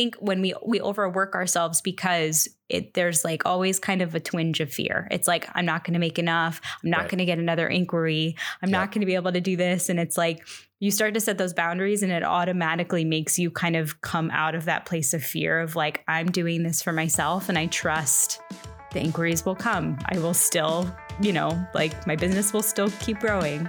think when we we overwork ourselves because it there's like always kind of a twinge of fear. It's like I'm not going to make enough. I'm not Right. going to get another inquiry. I'm Yeah. not going to be able to do this and it's like you start to set those boundaries and it automatically makes you kind of come out of that place of fear of like I'm doing this for myself and I trust the inquiries will come. I will still, you know, like my business will still keep growing.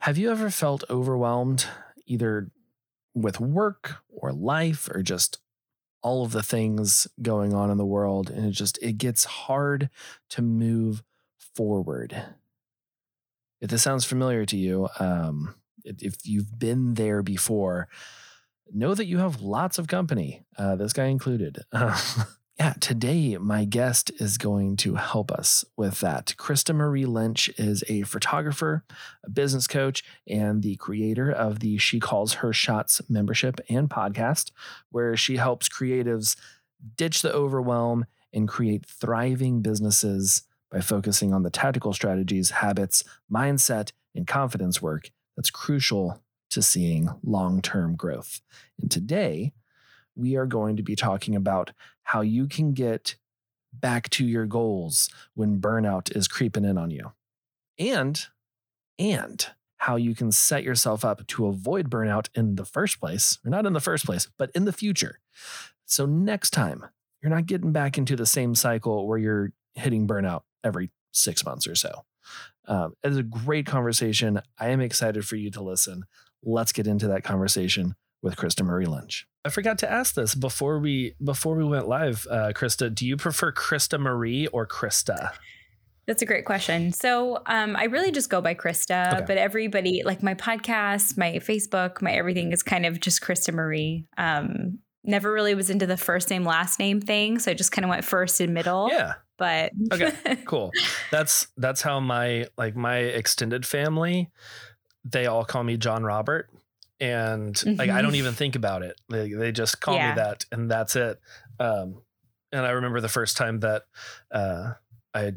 Have you ever felt overwhelmed either with work or life or just all of the things going on in the world and it just it gets hard to move forward. If this sounds familiar to you, um, if you've been there before, know that you have lots of company, uh, this guy included. yeah, today my guest is going to help us with that. Krista Marie Lynch is a photographer, a business coach, and the creator of the She Calls Her Shots membership and podcast, where she helps creatives ditch the overwhelm and create thriving businesses by focusing on the tactical strategies, habits, mindset, and confidence work that's crucial to seeing long term growth. And today, we are going to be talking about how you can get back to your goals when burnout is creeping in on you. And and how you can set yourself up to avoid burnout in the first place, or not in the first place, but in the future. So next time, you're not getting back into the same cycle where you're hitting burnout every six months or so. Um, it's a great conversation. I am excited for you to listen. Let's get into that conversation with Krista Marie Lynch. I forgot to ask this before we before we went live, uh, Krista. Do you prefer Krista Marie or Krista? That's a great question. So um, I really just go by Krista, Okay. but everybody, like my podcast, my Facebook, my everything is kind of just Krista Marie. Um, never really was into the first name, last name thing. So I just kind of went first and middle. Yeah. But Okay. Cool. That's that's how my like my extended family, they all call me John Robert. And like I don't even think about it. They they just call Yeah. me that and that's it. Um and I remember the first time that uh I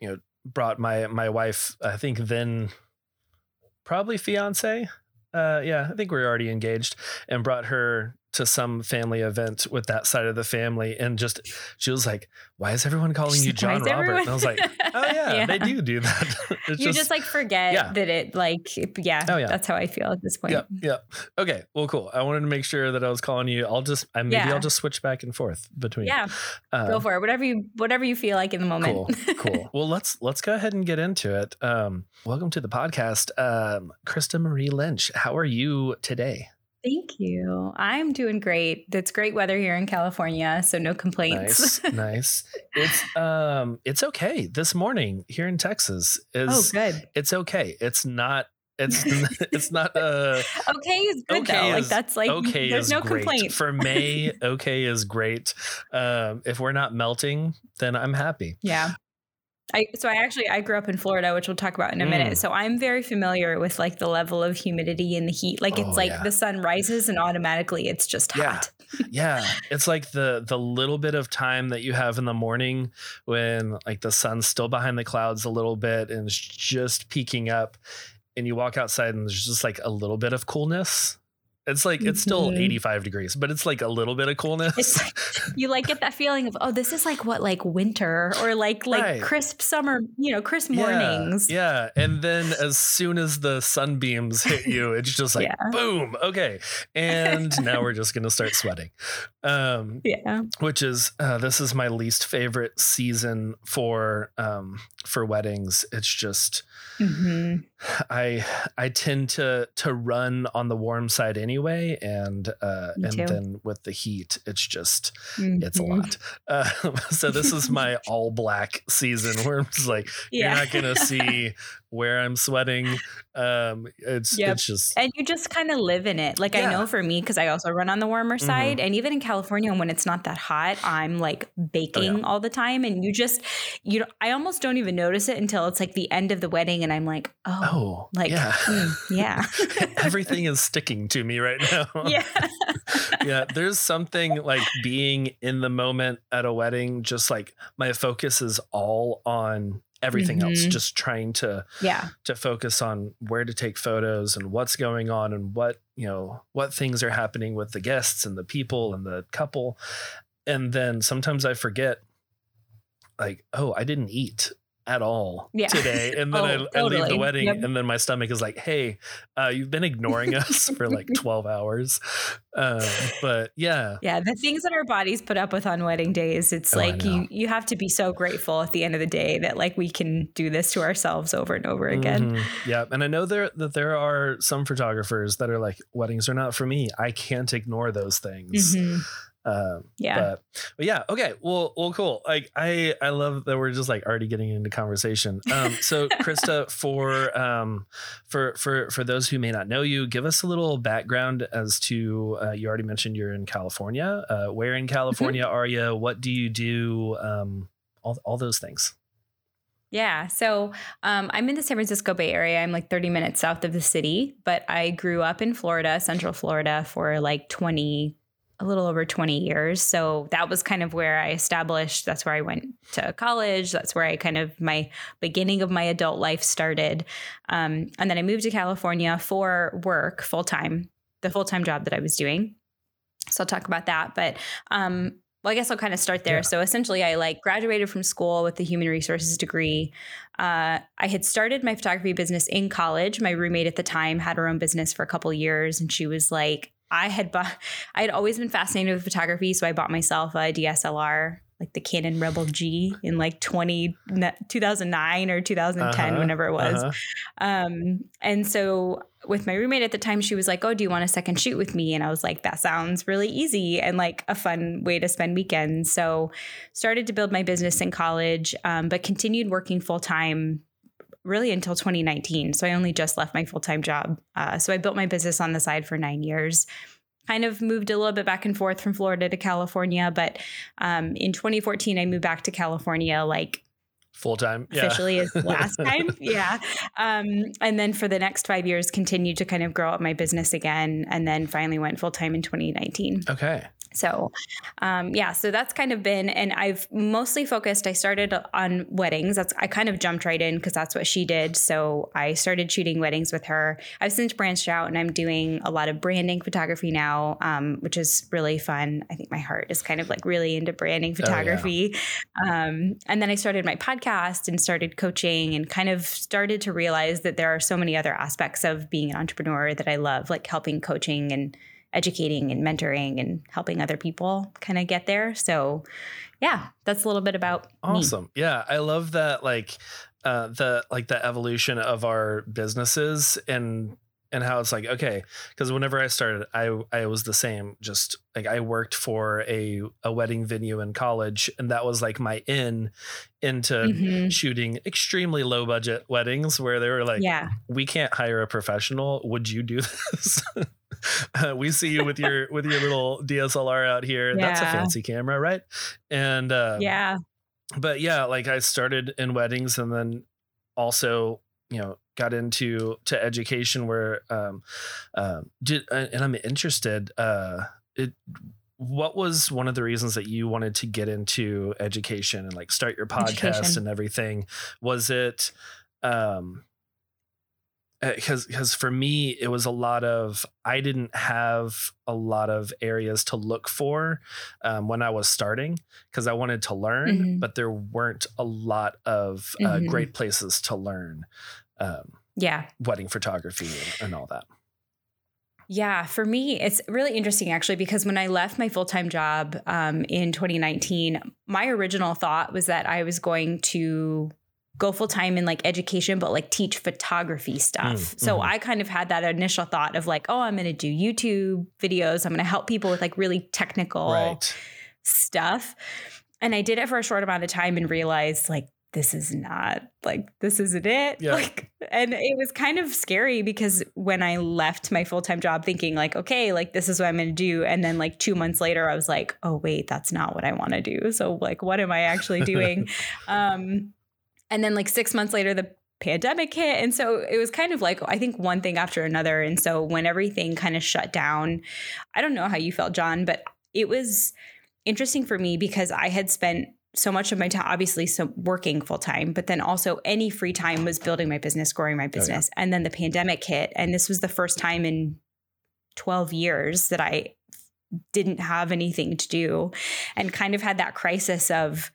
you know brought my my wife, I think then probably fiance. Uh yeah, I think we were already engaged and brought her to some family event with that side of the family and just she was like, Why is everyone calling She's you John "Why is Robert? And I was like, Oh yeah, Yeah. they do do that. It's you just, like forget yeah. that it like yeah, Oh, yeah. that's how I feel at this point. yeah, yeah. Okay, well, cool. I wanted to make sure that I was calling you. I'll just, I, maybe. I'll just switch back and forth between. Yeah, go for it. Whatever you whatever you feel like in the moment. Cool, cool. Well, let's let's go ahead and get into it. Um, welcome to the podcast, um, Krista Marie Lynch. How are you today? Thank you. I'm doing great. It's great weather here in California, so no complaints. Nice, nice. It's um, it's okay. This morning here in Texas is oh, good. it's okay. It's not. It's it's not uh Okay is good Okay though. like that's like okay there's is no great. complaint. for May. Okay is great. Um, if we're not melting, then I'm happy. Yeah. I so I actually I grew up in Florida, which we'll talk about in a Mm. minute. So I'm very familiar with like the level of humidity and the heat. Like Oh, it's like yeah. the sun rises and automatically it's just Yeah. hot. yeah it's like the the little bit of time that you have in the morning when like the sun's still behind the clouds a little bit and it's just peeking up and you walk outside and there's just like a little bit of coolness it's like it's still Mhm. 85 degrees but it's like a little bit of coolness It's- You like get that feeling of oh this is like what like winter or like like Right. crisp summer, you know, crisp Yeah, mornings. Yeah, And then as soon as the sunbeams hit you, it's just like Yeah. boom. Okay. And now we're just gonna start sweating. Um, Yeah. which is uh, this is my least favorite season for um for weddings. It's just hmm I I tend to to run on the warm side anyway, and uh, and then with the heat, it's just it's a Mhm. lot. Uh, so this is my all black season where it's like Yeah. you're not gonna see where I'm sweating. Um, it's Yep. it's just And you just kind of live in it. Like I know for me, because I also run on the warmer side, and even in California when it's not that hot, I'm like baking all the time. And you just, you know, I almost don't even notice it until it's like the end of the wedding, and I'm like, oh, oh like, yeah. mm, yeah, Everything is sticking to me right now. yeah, yeah, there's something like being in the moment at a wedding, just like my focus is all on everything else, Mhm. just trying to yeah, to focus on where to take photos and what's going on and what, you know, what things are happening with the guests and the people and the couple. And then sometimes I forget like, oh, I didn't eat at all Yeah. today. And then Oh, I, I leave the wedding Yep. and then my stomach is like, hey, uh, you've been ignoring us for like 12 hours. Um, but yeah. yeah. The things that our bodies put up with on wedding days, it's Oh, like you you have to be so grateful at the end of the day that like we can do this to ourselves over and over again. Mhm. Yeah, and I know there that there are some photographers that are like, weddings are not for me. I can't ignore those things. Mhm. Um, Yeah. but, but yeah, okay, well, well, cool. Like I, I love that we're just like already getting into conversation. Um, so Krista, for um, for for for those who may not know you, give us a little background as to uh, you already mentioned you're in California. Uh, where in California are you? What do you do? Um, all all those things. Yeah. So um, I'm in the San Francisco Bay Area. I'm like 30 minutes south of the city, but I grew up in Florida, Central Florida, for like 20, a little over 20 years. So that was kind of where I established. That's where I went to college. That's where I kind of my beginning of my adult life started. Um, and then I moved to California for work full time, the full time job that I was doing. So I'll talk about that. But um, well, I guess I'll kind of start there. Yeah. So essentially, I like graduated from school with a human resources degree. Uh, I had started my photography business in college. My roommate at the time had her own business for a couple years, and she was like, I had bought, I had always been fascinated with photography, so I bought myself a DSLR, like the Canon Rebel G, in like 20, 2009 or 2010, Uh-huh, whenever it was. uh-huh. Um, and so with my roommate at the time, she was like, Oh, do you want a second shoot with me? And I was like, That sounds really easy and like a fun way to spend weekends. So started to build my business in college, um, but continued working full time really until 2019. So I only just left my full time job. Uh, so I built my business on the side for nine years. Kind of moved a little bit back and forth from Florida to California, but um, in 2014 I moved back to California, like Full time. Yeah. officially is last time. Yeah. Um, and then for the next five years, continued to kind of grow up my business again. And then finally went full time in 2019. Okay. So, um, yeah, so that's kind of been, and I've mostly focused. I started on weddings. That's I kind of jumped right in because that's what she did. So I started shooting weddings with her. I've since branched out, and I'm doing a lot of branding photography now, um, which is really fun. I think my heart is kind of like really into branding Oh, yeah. photography. Um, and then I started my podcast and started coaching, and kind of started to realize that there are so many other aspects of being an entrepreneur that I love, like helping coaching and educating and mentoring and helping other people kind of get there. So, yeah, that's a little bit about me. Awesome. Yeah, I love that like uh the like the evolution of our businesses and and how it's like okay because whenever I started I I was the same just like I worked for a a wedding venue in college and that was like my in into Mhm. shooting extremely low budget weddings where they were like yeah, we can't hire a professional. Would you do this? Uh, we see you with your with your little DSLR out here. That's a fancy camera right? And uh yeah, but yeah, like I started in weddings and then also, you know, got into to education where um um did uh, and I'm interested uh it what was one of the reasons that you wanted to get into education and like start your podcast Education. and everything was it um because because for me it was a lot of I didn't have a lot of areas to look for um, when I was starting because I wanted to learn, Mhm. but there weren't a lot of uh, Mhm. great places to learn um, yeah. wedding photography and, and all that. Yeah, for me, it's really interesting actually because when I left my full time job um, in 2019, my original thought was that I was going to go full time in like education, but like teach photography stuff. Mm, so mhm. I kind of had that initial thought of like, oh, I'm going to do YouTube videos. I'm going to help people with like really technical Right. stuff. And I did it for a short amount of time and realized like this is not like this isn't it Yeah. like and it was kind of scary because when i left my full-time job thinking like okay like this is what i'm going to do and then like 2 months later i was like oh wait that's not what i want to do so like what am i actually doing um and then like 6 months later the pandemic hit and so it was kind of like i think one thing after another and so when everything kind of shut down i don't know how you felt john but it was interesting for me because i had spent so much of my time obviously so working full time but then also any free time was building my business growing my business. And then the pandemic hit and this was the first time in 12 years that i didn't have anything to do and kind of had that crisis of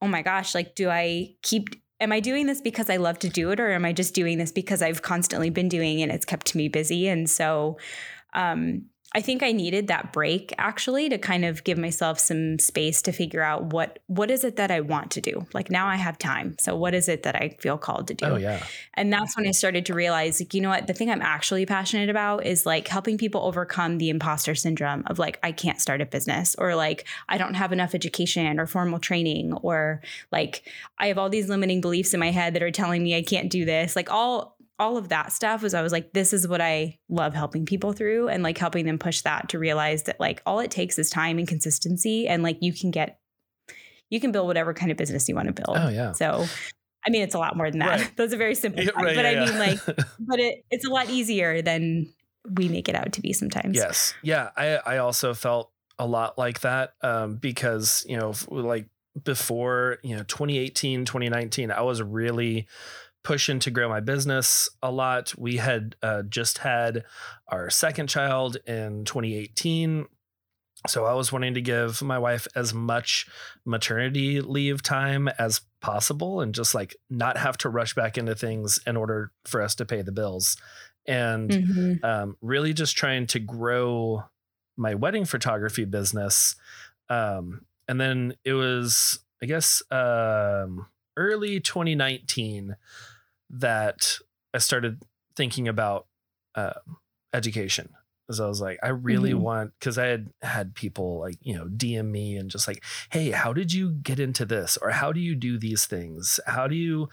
oh my gosh like do i keep am i doing this because i love to do it or am i just doing this because i've constantly been doing it and it's kept me busy? And so um I think I needed that break actually to kind of give myself some space to figure out what what is it that I want to do. Like now I have time. So what is it that I feel called to do? Oh yeah. And that's when I started to realize like you know what the thing I'm actually passionate about is like helping people overcome the imposter syndrome of like I can't start a business or like I don't have enough education or formal training or like I have all these limiting beliefs in my head that are telling me I can't do this. Like all all of that stuff was I was like, this is what I love helping people through and like helping them push that to realize that like all it takes is time and consistency and like you can get you can build whatever kind of business you want to build. Oh yeah. So I mean it's a lot more than that. Right. That's a very simple Yeah, right, but yeah, I mean yeah. like but it it's a lot easier than we make it out to be sometimes. Yes. Yeah. I, I also felt a lot like that um, because, you know, like before, you know, 2018, 2019, I was really pushing to grow my business a lot. We had uh, just had our second child in 2018. So I was wanting to give my wife as much maternity leave time as possible and just like not have to rush back into things in order for us to pay the bills. And Mhm. um, really just trying to grow my wedding photography business. Um, and then it was, I guess, um, early 2019 that I started thinking about uh, education. Because I was like, I really Mhm. want, because I had had people like, you know, DM me and just like, hey, how did you get into this? Or how do you do these things? How do you,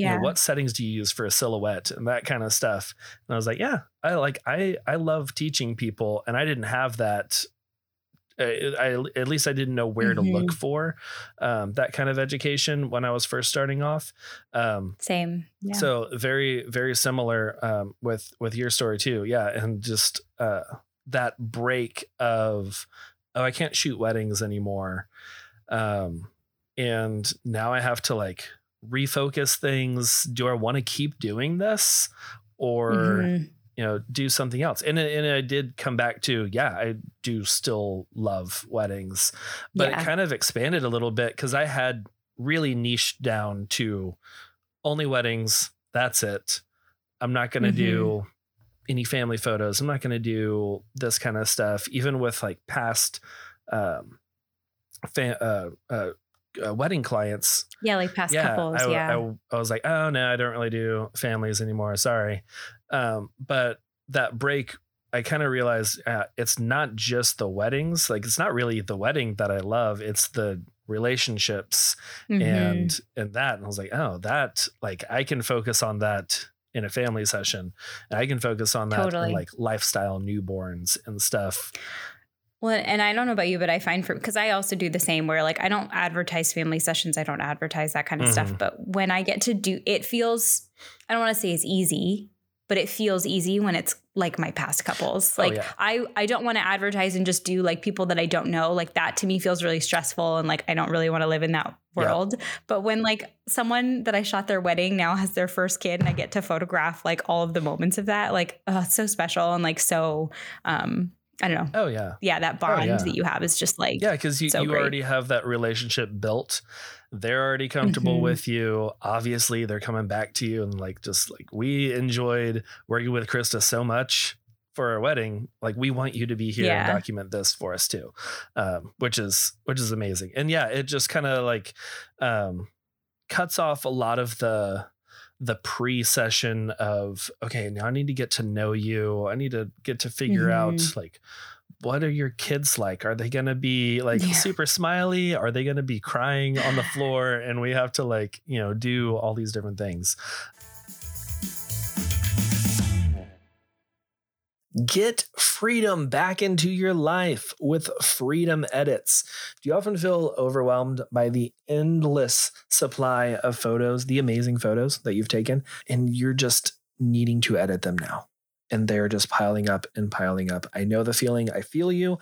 you Yeah. know, what settings do you use for a silhouette and that kind of stuff and i was like yeah i like i i love teaching people and i didn't have that I, at least I didn't know where to look for um, that kind of education when I was first starting off. Um, Same. Yeah. So very, very similar um, with with your story too. Yeah, and just uh, that break of oh, I can't shoot weddings anymore, um, and now I have to like refocus things. Do I want to keep doing this, or Mhm. You know do something else? And and I did come back to yeah, I do still love weddings, but Yeah. it kind of expanded a little bit because I had really niched down to only weddings. That's it. I'm not going to Mhm. do any family photos. I'm not going to do this kind of stuff, even with like past um, fa- uh, uh, uh, wedding clients. Yeah, like past couples. I, yeah. I, I was like, oh no, I don't really do families anymore. Sorry. Um, but that break, I kind of realized uh, it's not just the weddings. Like it's not really the wedding that I love. It's the relationships Mhm. and and that. And I was like, oh, that like I can focus on that in a family session, and I can focus on that Totally. in like lifestyle newborns and stuff. Well, and I don't know about you, but I find for because I also do the same where like I don't advertise family sessions, I don't advertise that kind of stuff. Mhm. But when I get to do it feels I don't want to say it's easy, but it feels easy when it's like my past couples. Oh, Like yeah. I I don't want to advertise and just do like people that I don't know. Like that to me feels really stressful and like I don't really want to live in that Yeah. world. But when like someone that I shot their wedding now has their first kid and I get to photograph like all of the moments of that, like oh, it's so special and like so um I don't know Oh yeah. yeah, that bond yeah. that you have is just like Yeah, because you, so you great. already have that relationship built. They're already comfortable Mhm. with you. Obviously, they're coming back to you and like just like we enjoyed working with Krista so much for our wedding. Like we want you to be here and document this for us too, um, which is which is amazing. And yeah, it just kind of like um, cuts off a lot of the the pre-session of okay now i need to get to know you i need to get to figure out Mhm. like what are your kids like? Are they going to be like yeah. super smiley? Are they going to be crying on the floor? And we have to like, you know, do all these different things. Get freedom back into your life with Freedom Edits. Do you often feel overwhelmed by the endless supply of photos, the amazing photos that you've taken, and you're just needing to edit them now? and they're just piling up and piling up. I know the feeling. I feel you.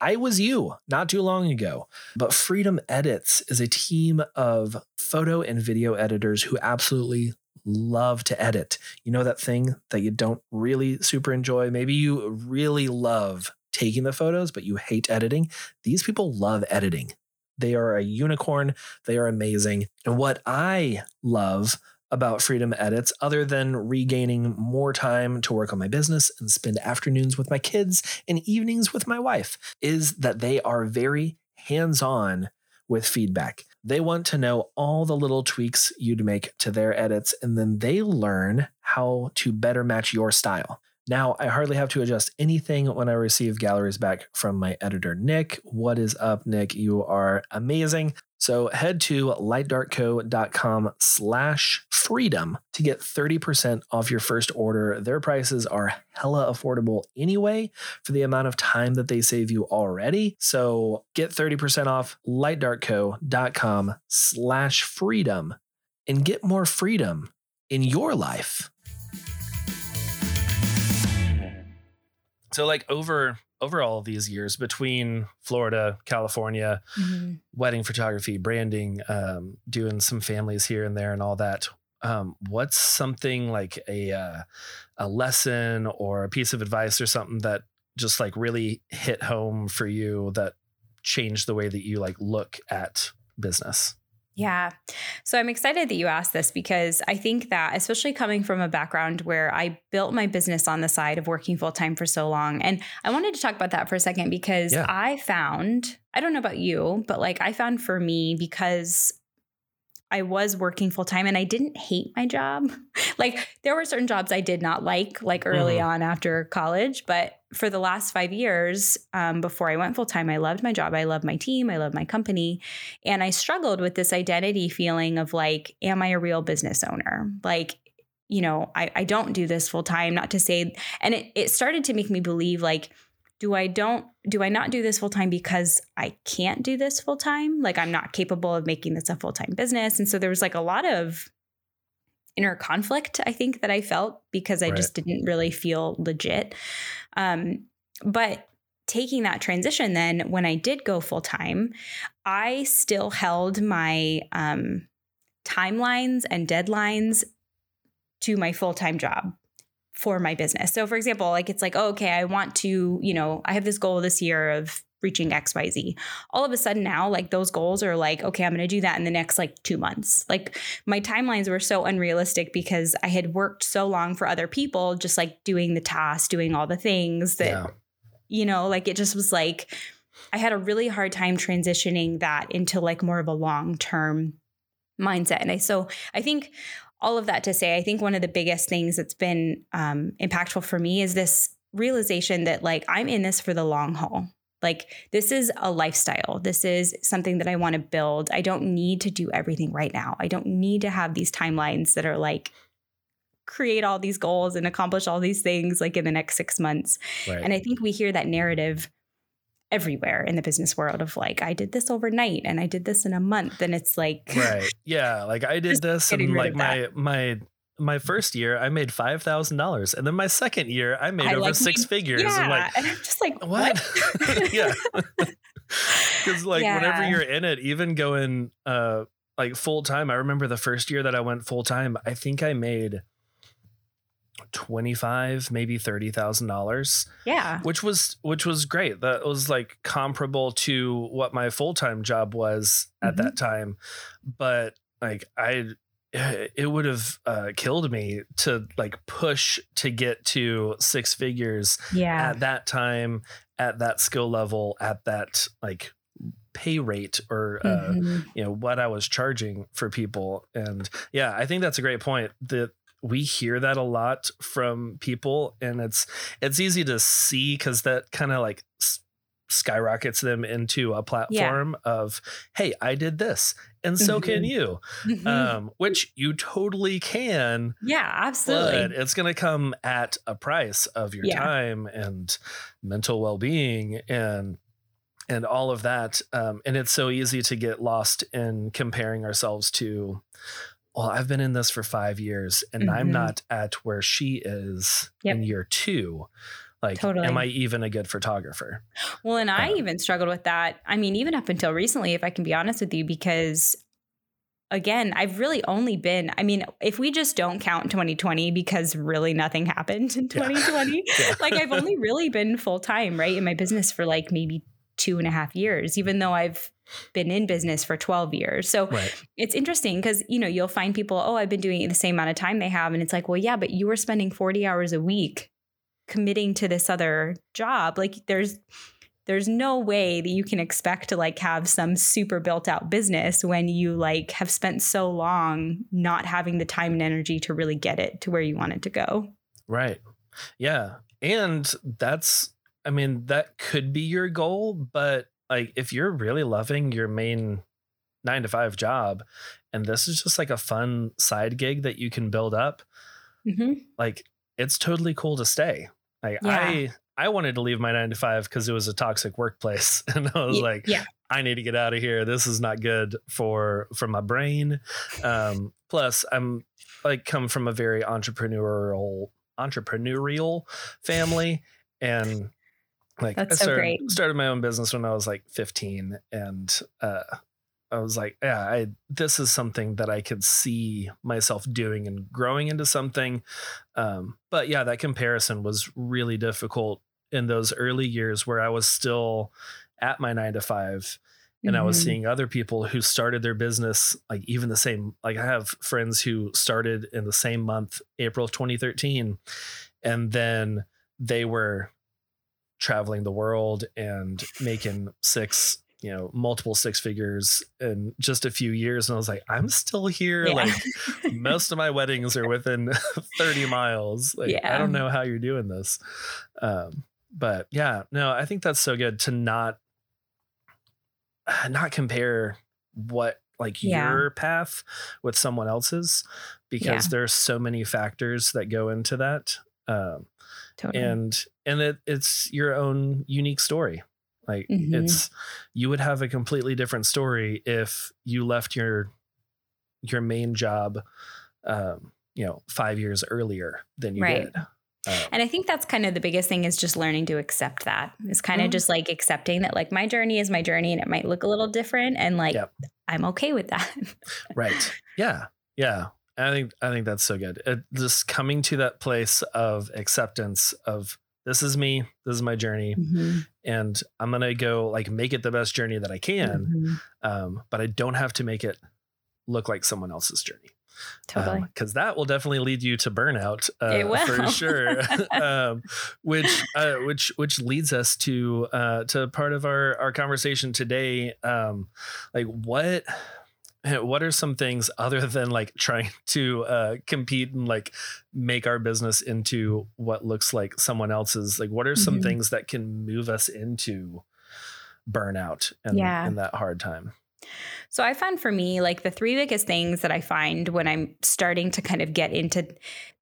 I was you not too long ago. But Freedom Edits is a team of photo and video editors who absolutely love to edit. You know that thing that you don't really super enjoy? Maybe you really love taking the photos, but you hate editing. These people love editing. They are a unicorn. They are amazing. And what I love about Freedom Edits, other than regaining more time to work on my business and spend afternoons with my kids and evenings with my wife, is that they are very hands on with feedback. They want to know all the little tweaks you'd make to their edits, and then they learn how to better match your style. Now, I hardly have to adjust anything when I receive galleries back from my editor, Nick. What is up, Nick? You are amazing. So head to lightdarkco.com slash freedom to get 30% off your first order. Their prices are hella affordable anyway for the amount of time that they save you already. So get 30% off lightdarkco.com slash freedom and get more freedom in your life. So like over over all these years between Florida, California, mm-hmm. wedding photography, branding, um, doing some families here and there and all that. Um, what's something like a uh, a lesson or a piece of advice or something that just like really hit home for you that changed the way that you like look at business? Yeah. So I'm excited that you asked this because I think that, especially coming from a background where I built my business on the side of working full time for so long. And I wanted to talk about that for a second because yeah. I found, I don't know about you, but like I found for me, because I was working full time and I didn't hate my job. like there were certain jobs I did not like, like early mm-hmm. on after college. But for the last five years, um, before I went full time, I loved my job. I loved my team. I loved my company. And I struggled with this identity feeling of like, am I a real business owner? Like, you know, I, I don't do this full time, not to say, and it, it started to make me believe like, do I don't do I not do this full time because I can't do this full time? Like I'm not capable of making this a full time business. And so there was like a lot of inner conflict, I think, that I felt because I right. just didn't really feel legit. Um, but taking that transition, then when I did go full time, I still held my um, timelines and deadlines to my full time job for my business. So for example, like it's like, oh, okay, I want to, you know, I have this goal this year of reaching XYZ. All of a sudden now, like those goals are like, okay, I'm going to do that in the next like two months. Like my timelines were so unrealistic because I had worked so long for other people, just like doing the tasks, doing all the things that, yeah. you know, like it just was like, I had a really hard time transitioning that into like more of a long term mindset. And I, so I think all of that to say, I think one of the biggest things that's been um, impactful for me is this realization that like I'm in this for the long haul. Like this is a lifestyle. This is something that I want to build. I don't need to do everything right now. I don't need to have these timelines that are like create all these goals and accomplish all these things like in the next 6 months. Right. And I think we hear that narrative everywhere in the business world of like I did this overnight and I did this in a month and it's like right yeah like I did this and like my that. my my first year I made five thousand dollars and then my second year I made I over like six made, figures yeah. and like and I'm just like what, what? yeah because like yeah. whenever you're in it even going uh like full time I remember the first year that I went full time I think I made 25 maybe $30,000. Yeah. Which was which was great. That was like comparable to what my full-time job was at mm-hmm. that time. But like I it would have uh, killed me to like push to get to six figures yeah. at that time at that skill level at that like pay rate or uh, mm-hmm. you know what I was charging for people and yeah I think that's a great point that we hear that a lot from people and it's it's easy to see because that kind of like skyrockets them into a platform yeah. of hey i did this and so mm-hmm. can you mm-hmm. um, which you totally can yeah absolutely but it's going to come at a price of your yeah. time and mental well-being and and all of that um, and it's so easy to get lost in comparing ourselves to well i've been in this for five years and mm-hmm. i'm not at where she is yep. in year two like, totally. am I even a good photographer? Well, and I um, even struggled with that. I mean, even up until recently, if I can be honest with you, because again, I've really only been, I mean, if we just don't count 2020 because really nothing happened in 2020, yeah. Yeah. like I've only really been full time, right, in my business for like maybe two and a half years, even though I've been in business for 12 years. So right. it's interesting because, you know, you'll find people, oh, I've been doing it the same amount of time they have. And it's like, well, yeah, but you were spending 40 hours a week committing to this other job like there's there's no way that you can expect to like have some super built out business when you like have spent so long not having the time and energy to really get it to where you want it to go right yeah and that's i mean that could be your goal but like if you're really loving your main nine to five job and this is just like a fun side gig that you can build up mm-hmm. like it's totally cool to stay like yeah. I I wanted to leave my nine to five because it was a toxic workplace, and I was yeah, like, yeah. I need to get out of here. This is not good for for my brain. Um, plus, I'm like come from a very entrepreneurial entrepreneurial family, and like That's I started, so started my own business when I was like 15, and uh, I was like, yeah, I this is something that I could see myself doing and growing into something. Um, but yeah, that comparison was really difficult in those early years where I was still at my nine to five and mm-hmm. I was mm-hmm. seeing other people who started their business like even the same like I have friends who started in the same month, April of 2013, and then they were traveling the world and making six you know multiple six figures in just a few years and i was like i'm still here yeah. like most of my weddings are within 30 miles like yeah. i don't know how you're doing this um, but yeah no i think that's so good to not not compare what like yeah. your path with someone else's because there's so many factors that go into that um, totally. and and it, it's your own unique story like mm-hmm. it's you would have a completely different story if you left your your main job um, you know, 5 years earlier than you right. did. Um, and I think that's kind of the biggest thing is just learning to accept that. It's kind mm-hmm. of just like accepting that like my journey is my journey and it might look a little different and like yep. I'm okay with that. right. Yeah. Yeah. I think I think that's so good. It, just coming to that place of acceptance of this is me this is my journey mm-hmm. and i'm gonna go like make it the best journey that i can mm-hmm. um, but i don't have to make it look like someone else's journey totally because um, that will definitely lead you to burnout uh, for sure um, which uh, which which leads us to uh, to part of our our conversation today um, like what what are some things other than like trying to uh, compete and like make our business into what looks like someone else's like what are some mm-hmm. things that can move us into burnout and, yeah. and that hard time so I found for me, like the three biggest things that I find when I'm starting to kind of get into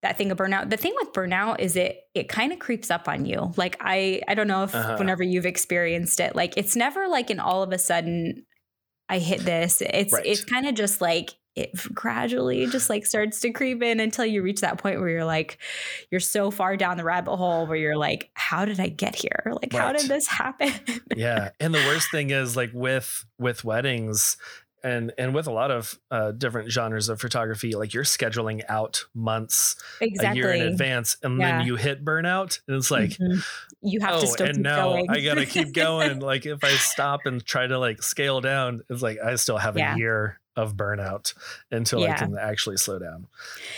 that thing of burnout. The thing with burnout is it it kind of creeps up on you. Like I I don't know if uh-huh. whenever you've experienced it, like it's never like an all of a sudden I hit this. It's right. it's kind of just like it gradually just like starts to creep in until you reach that point where you're like you're so far down the rabbit hole where you're like how did i get here like right. how did this happen yeah and the worst thing is like with with weddings and and with a lot of uh, different genres of photography like you're scheduling out months exactly. a year in advance and yeah. then you hit burnout and it's like mm-hmm. you have oh, to still and now going. i gotta keep going like if i stop and try to like scale down it's like i still have yeah. a year of burnout until yeah. I can actually slow down.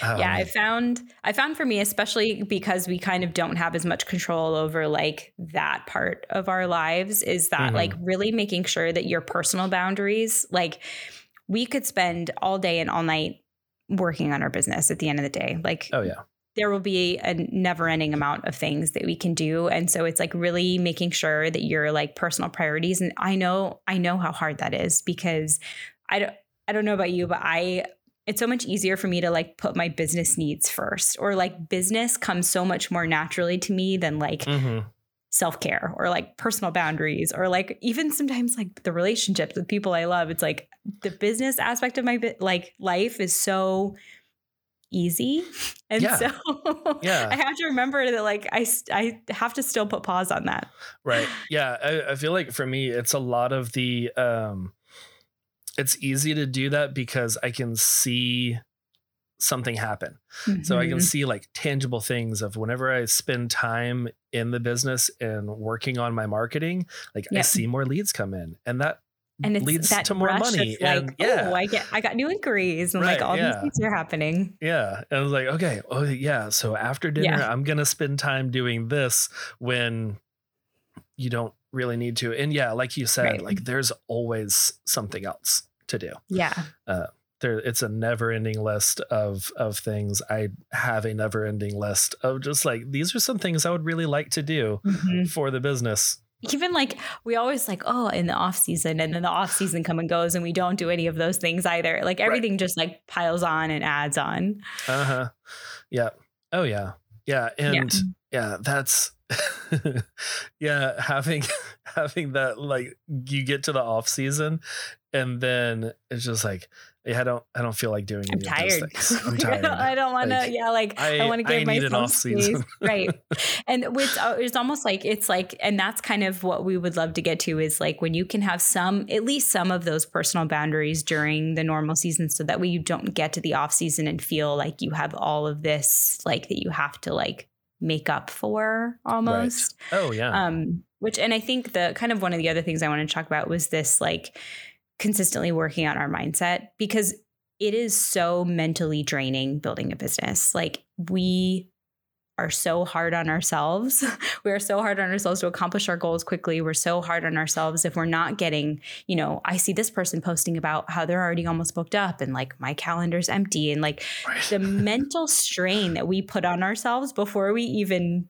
Um, yeah, I found I found for me especially because we kind of don't have as much control over like that part of our lives is that mm-hmm. like really making sure that your personal boundaries like we could spend all day and all night working on our business at the end of the day. Like, Oh yeah. there will be a never ending amount of things that we can do. And so it's like really making sure that you're like personal priorities. And I know, I know how hard that is because I don't, I don't know about you, but I, it's so much easier for me to like put my business needs first or like business comes so much more naturally to me than like hmm self care or like personal boundaries or like even sometimes like the relationships with people I love. It's like the business aspect of my like life is so easy, and Yeah. so Yeah. I have to remember that like I I have to still put pause on that. Right. Yeah. I, I feel like for me, it's a lot of the, um, it's easy to do that because I can see something happen. So I can Mhm. see like tangible things of whenever I spend time in the business and working on my marketing, like I see more leads come in and that and leads to more money. Like, and yeah. oh, I get I got new inquiries and Right, like all yeah. these things are happening. Yeah. And I was like, okay, oh yeah. So after dinner, Yeah. I'm gonna spend time doing this when you don't really need to. And yeah, like you said, Right. like there's always something else to do. Yeah. There it's a never ending list of of things. I have a never ending list of just like these are some things I would really like to do Mhm. for the business. even like we always like oh in the off season and then the off season come and goes and we don't do any of those things either like everything just like piles on and adds on Uh-huh. Yeah. Oh yeah. Yeah. And yeah, that's yeah, having having that like you get to the off season and then it's just like yeah, I don't I don't feel like doing i'm any of tired those things. I'm I tired. don't, I don't want to Like, yeah like i, I- want to I give an myself off season. right and with uh, it's almost like it's like and that's kind of what we would love to get to is like when you can have some at least some of those personal boundaries during the normal season so that way you don't get to the off season and feel like you have all of this like that you have to like make up for almost. Oh yeah. um which and i think the kind of one of the other things i want to talk about was this like consistently working on our mindset because it is so mentally draining building a business. Like we are so hard on ourselves we are so hard on ourselves to accomplish our goals quickly we're so hard on ourselves if we're not getting you know i see this person posting about how they're already almost booked up and like my calendar's empty and like right. the mental strain that we put on ourselves before we even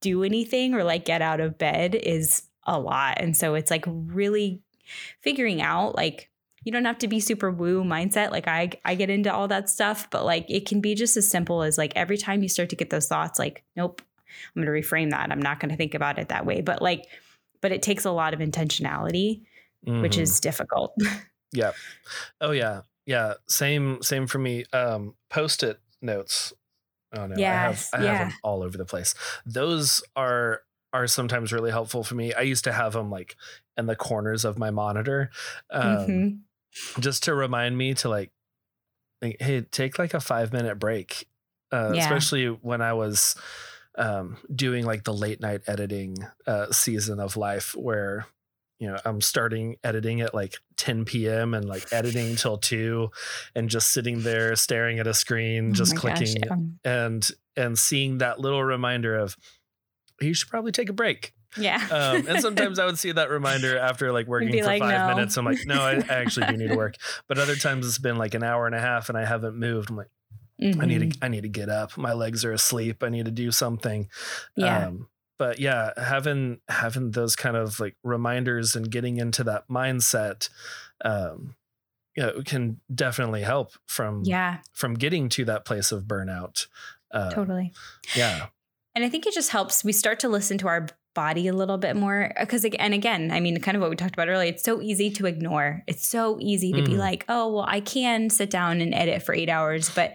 do anything or like get out of bed is a lot. And so it's like really figuring out like you don't have to be super woo mindset like I I get into all that stuff, but like it can be just as simple as like every time you start to get those thoughts like nope, I'm going to reframe that. I'm not going to think about it that way. But like but it takes a lot of intentionality, which Mhm. is difficult. Yeah. Oh yeah. Yeah. Same same for me. Um post-it notes. Oh no. Yes, I have I have them all over the place. Those are are sometimes really helpful for me. I used to have them like in the corners of my monitor. Um Mhm. Just to remind me to like, like hey, take like a 5 minute break. Uh Yeah. especially when I was um doing like the late night editing uh season of life where you know i'm starting editing at like 10 p.m and like editing till 2 and just sitting there staring at a screen Oh just gosh, clicking yeah. and and seeing that little reminder of you should probably take a break Yeah. um, and sometimes i would see that reminder after like working for like, five "No." minutes i'm like no I, I actually do need to work but other times it's been like an hour and a half and i haven't moved i'm like i Mhm. need to i need to get up my legs are asleep i need to do something Yeah. um, but yeah, having having those kind of like reminders and getting into that mindset, um, you know, can definitely help from yeah, from getting to that place of burnout. Uh, totally. Yeah. And I think it just helps. We start to listen to our body a little bit more because, and again, I mean, kind of what we talked about earlier. It's so easy to ignore. It's so easy to be Mhm. like, oh, well, I can sit down and edit for eight hours, but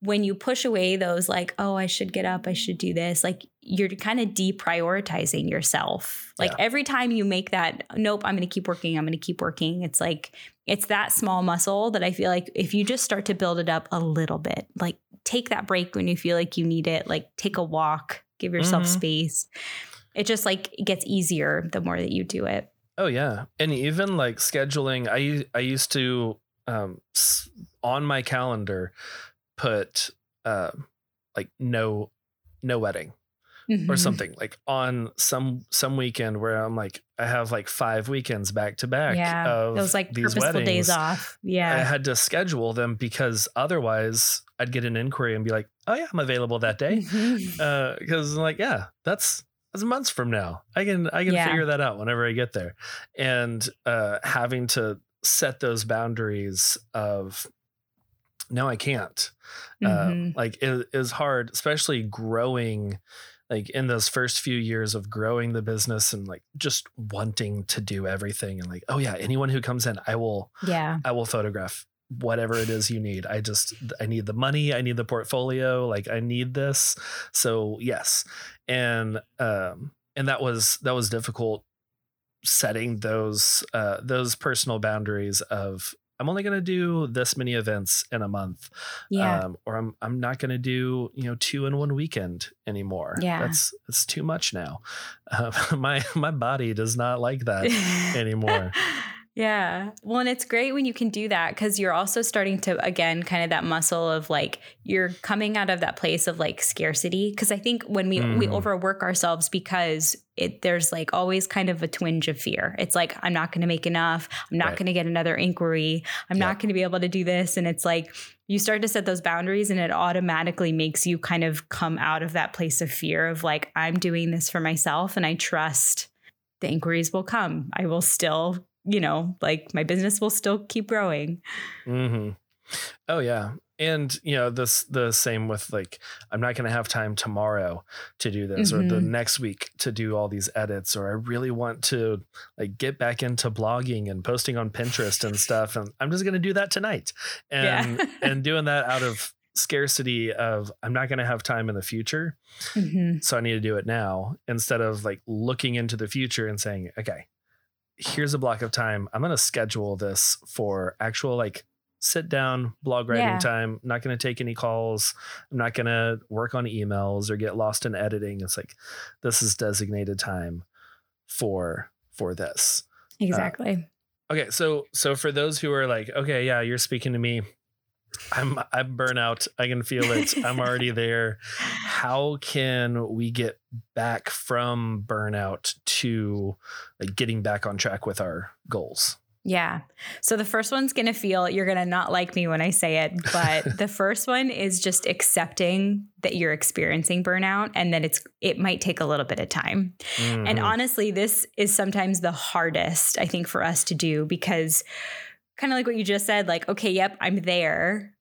when you push away those like, oh, I should get up, I should do this, like you're kind of deprioritizing yourself. Like Yeah. every time you make that, nope, I'm going to keep working, I'm going to keep working. It's like it's that small muscle that I feel like if you just start to build it up a little bit, like take that break when you feel like you need it, like take a walk, give yourself Mhm. space. It just like it gets easier the more that you do it. Oh yeah, and even like scheduling. I I used to um on my calendar put uh, like no no wedding or Mhm. something like on some some weekend where I'm like I have like five weekends back to back Yeah. of Those like these purposeful weddings. days off. Yeah, I had to schedule them because otherwise I'd get an inquiry and be like, "Oh yeah, I'm available that day." Because like yeah that's that's months from now i can i can Yeah. figure that out whenever i get there and uh having to set those boundaries of no i can't Mhm. uh, like it is hard especially growing like in those first few years of growing the business and like just wanting to do everything and like oh yeah anyone who comes in i will yeah. I will photograph whatever it is you need. I just I need the money, I need the portfolio, like I need this. So, yes. And um and that was that was difficult setting those uh those personal boundaries of I'm only going to do this many events in a month. Yeah. Um, or I'm I'm not going to do, you know, two in one weekend anymore. Yeah. That's it's too much now. Uh, my my body does not like that anymore. Yeah. Well, and it's great when you can do that because you're also starting to, again, kind of that muscle of like, you're coming out of that place of like scarcity. Cause I think when we, we Mhm. overwork ourselves because it, there's like always kind of a twinge of fear. It's like, I'm not going to make enough. I'm not Right. going to get another inquiry. I'm Yeah. not going to be able to do this. And it's like, you start to set those boundaries and it automatically makes you kind of come out of that place of fear of like, I'm doing this for myself and I trust the inquiries will come. I will still, you know, like my business will still keep growing. Mm-hmm. Oh yeah, and you know this the same with like I'm not going to have time tomorrow to do this or the Mhm. next week to do all these edits or I really want to like get back into blogging and posting on Pinterest and stuff and I'm just going to do that tonight and Yeah. and doing that out of scarcity of I'm not going to have time in the future Mhm. so I need to do it now instead of like looking into the future and saying, okay, here's a block of time. I'm going to schedule this for actual like sit down blog writing Yeah. time. I'm not going to take any calls. I'm not going to work on emails or get lost in editing. It's like this is designated time for for this. Uh, exactly. Okay, so so for those who are like, okay, yeah, you're speaking to me. I'm I'm burnout. I can feel it. I'm already there. How can we get back from burnout to like getting back on track with our goals? yeah. So the first one's going to feel, you're going to not like me when I say it, but the first one is just accepting that you're experiencing burnout and that it's, it might take a little bit of time. And Mhm. honestly, this is sometimes the hardest, I think, for us to do because kind of like what you just said, like, okay, yep, I'm there.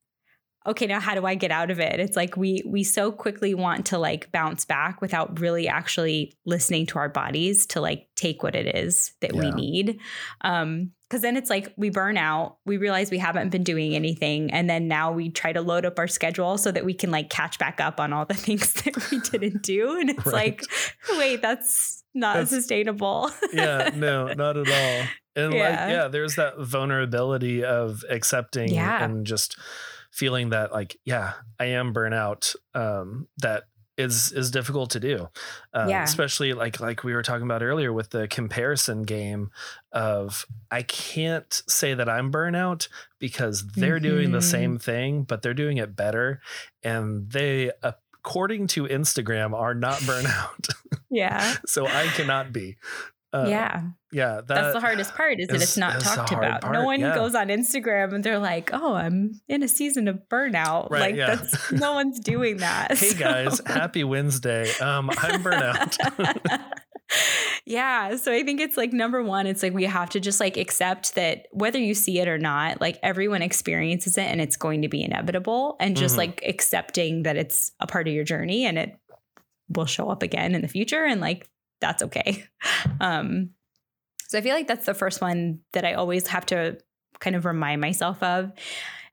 Okay, now how do I get out of it? It's like we we so quickly want to like bounce back without really actually listening to our bodies to like take what it is that we need. Um because then it's like we burn out, we realize we haven't been doing anything, and then now we try to load up our schedule so that we can like catch back up on all the things that we didn't do. And it's Right. like, wait, that's not That's- sustainable. yeah, no, not at all. And like, Yeah. yeah, there's that vulnerability of accepting Yeah. and just feeling that like, yeah, I am burnout. Um, that is is difficult to do. Um, Yeah. especially like like we were talking about earlier with the comparison game of I can't say that I'm burnout because they're doing the Mhm. same thing, but they're doing it better. And they according to Instagram are not burnout. yeah. so I cannot be. Uh, yeah. yeah, that, That's the hardest part is that it's not talked about. no one yeah. goes on Instagram and they're like, "Oh, I'm in a season of burnout." Right, like yeah. that's no one's doing that. Hey guys, happy Wednesday. Um, I'm burnout. yeah, so I think it's like number 1, it's like we have to just like accept that whether you see it or not, like everyone experiences it and it's going to be inevitable and just Mhm. like accepting that it's a part of your journey and it will show up again in the future and like that's okay. Um so I feel like that's the first one that I always have to kind of remind myself of.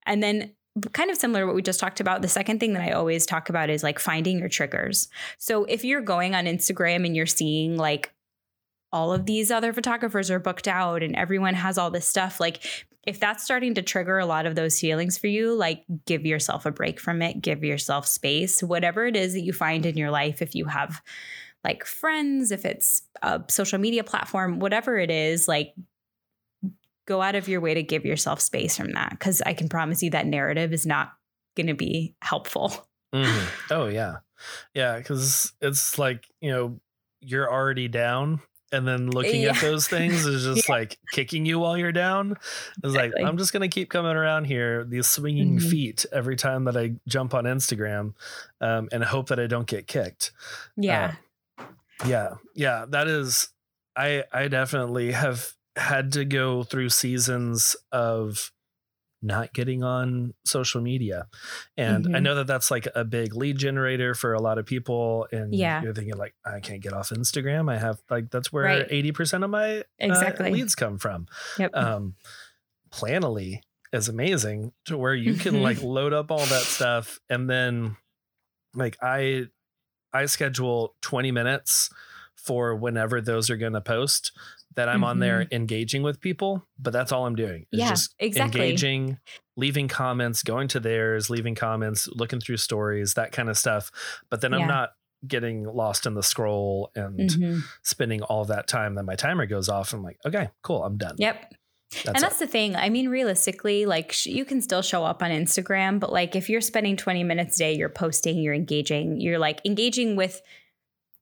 And then kind of similar to what we just talked about, the second thing that I always talk about is like finding your triggers. So if you're going on Instagram and you're seeing like all of these other photographers are booked out and everyone has all this stuff, like if that's starting to trigger a lot of those feelings for you, like give yourself a break from it, give yourself space, whatever it is that you find in your life, if you have like friends, if it's a social media platform, whatever it is, like go out of your way to give yourself space from that. Cause I can promise you that narrative is not going to be helpful. Mhm. Oh yeah, Yeah, because it's like, you know, you're already down. And then looking Yeah. at those things is just like kicking you while you're down. It's like, I'm just going to keep coming around here, these swinging Mhm. feet every time that I jump on Instagram um, and hope that I don't get kicked. Yeah. Yeah. Yeah. That is, I, I definitely have had to go through seasons of not getting on social media. And I Mhm. know that that's like a big lead generator for a lot of people. And Yeah. you're thinking like, I can't get off Instagram. I have like, that's where Right. 80% of my uh, Exactly. leads come from. Yep. Um, Planoly is amazing to where you can Mhm. like load up all that stuff. And then like I, I schedule 20 minutes for whenever those are going to post that I'm on there engaging with people, but that's all I'm doing. is Mm-hmm. Yeah, just exactly. engaging, leaving comments, going to theirs, leaving comments, looking through stories, that kind of stuff. But then I'm not getting lost in the scroll and Mhm. spending all that time. Then my timer goes off. I'm like, okay, cool, I'm done. Yep. That's and it. that's the thing. I mean, realistically, like sh- you can still show up on Instagram, but like if you're spending 20 minutes a day, you're posting, you're engaging, you're like engaging with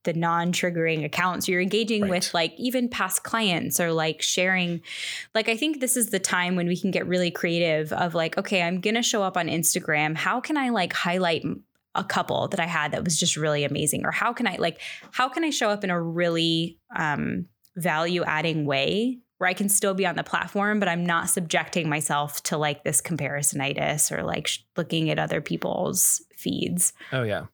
the non-triggering accounts you're engaging Right. with like even past clients or like sharing like i think this is the time when we can get really creative of like okay i'm gonna show up on instagram how can i like highlight a couple that i had that was just really amazing or how can i like how can i show up in a really um value adding way where I can still be on the platform, but I'm not subjecting myself to like this comparisonitis or like sh- looking at other people's feeds. Oh yeah,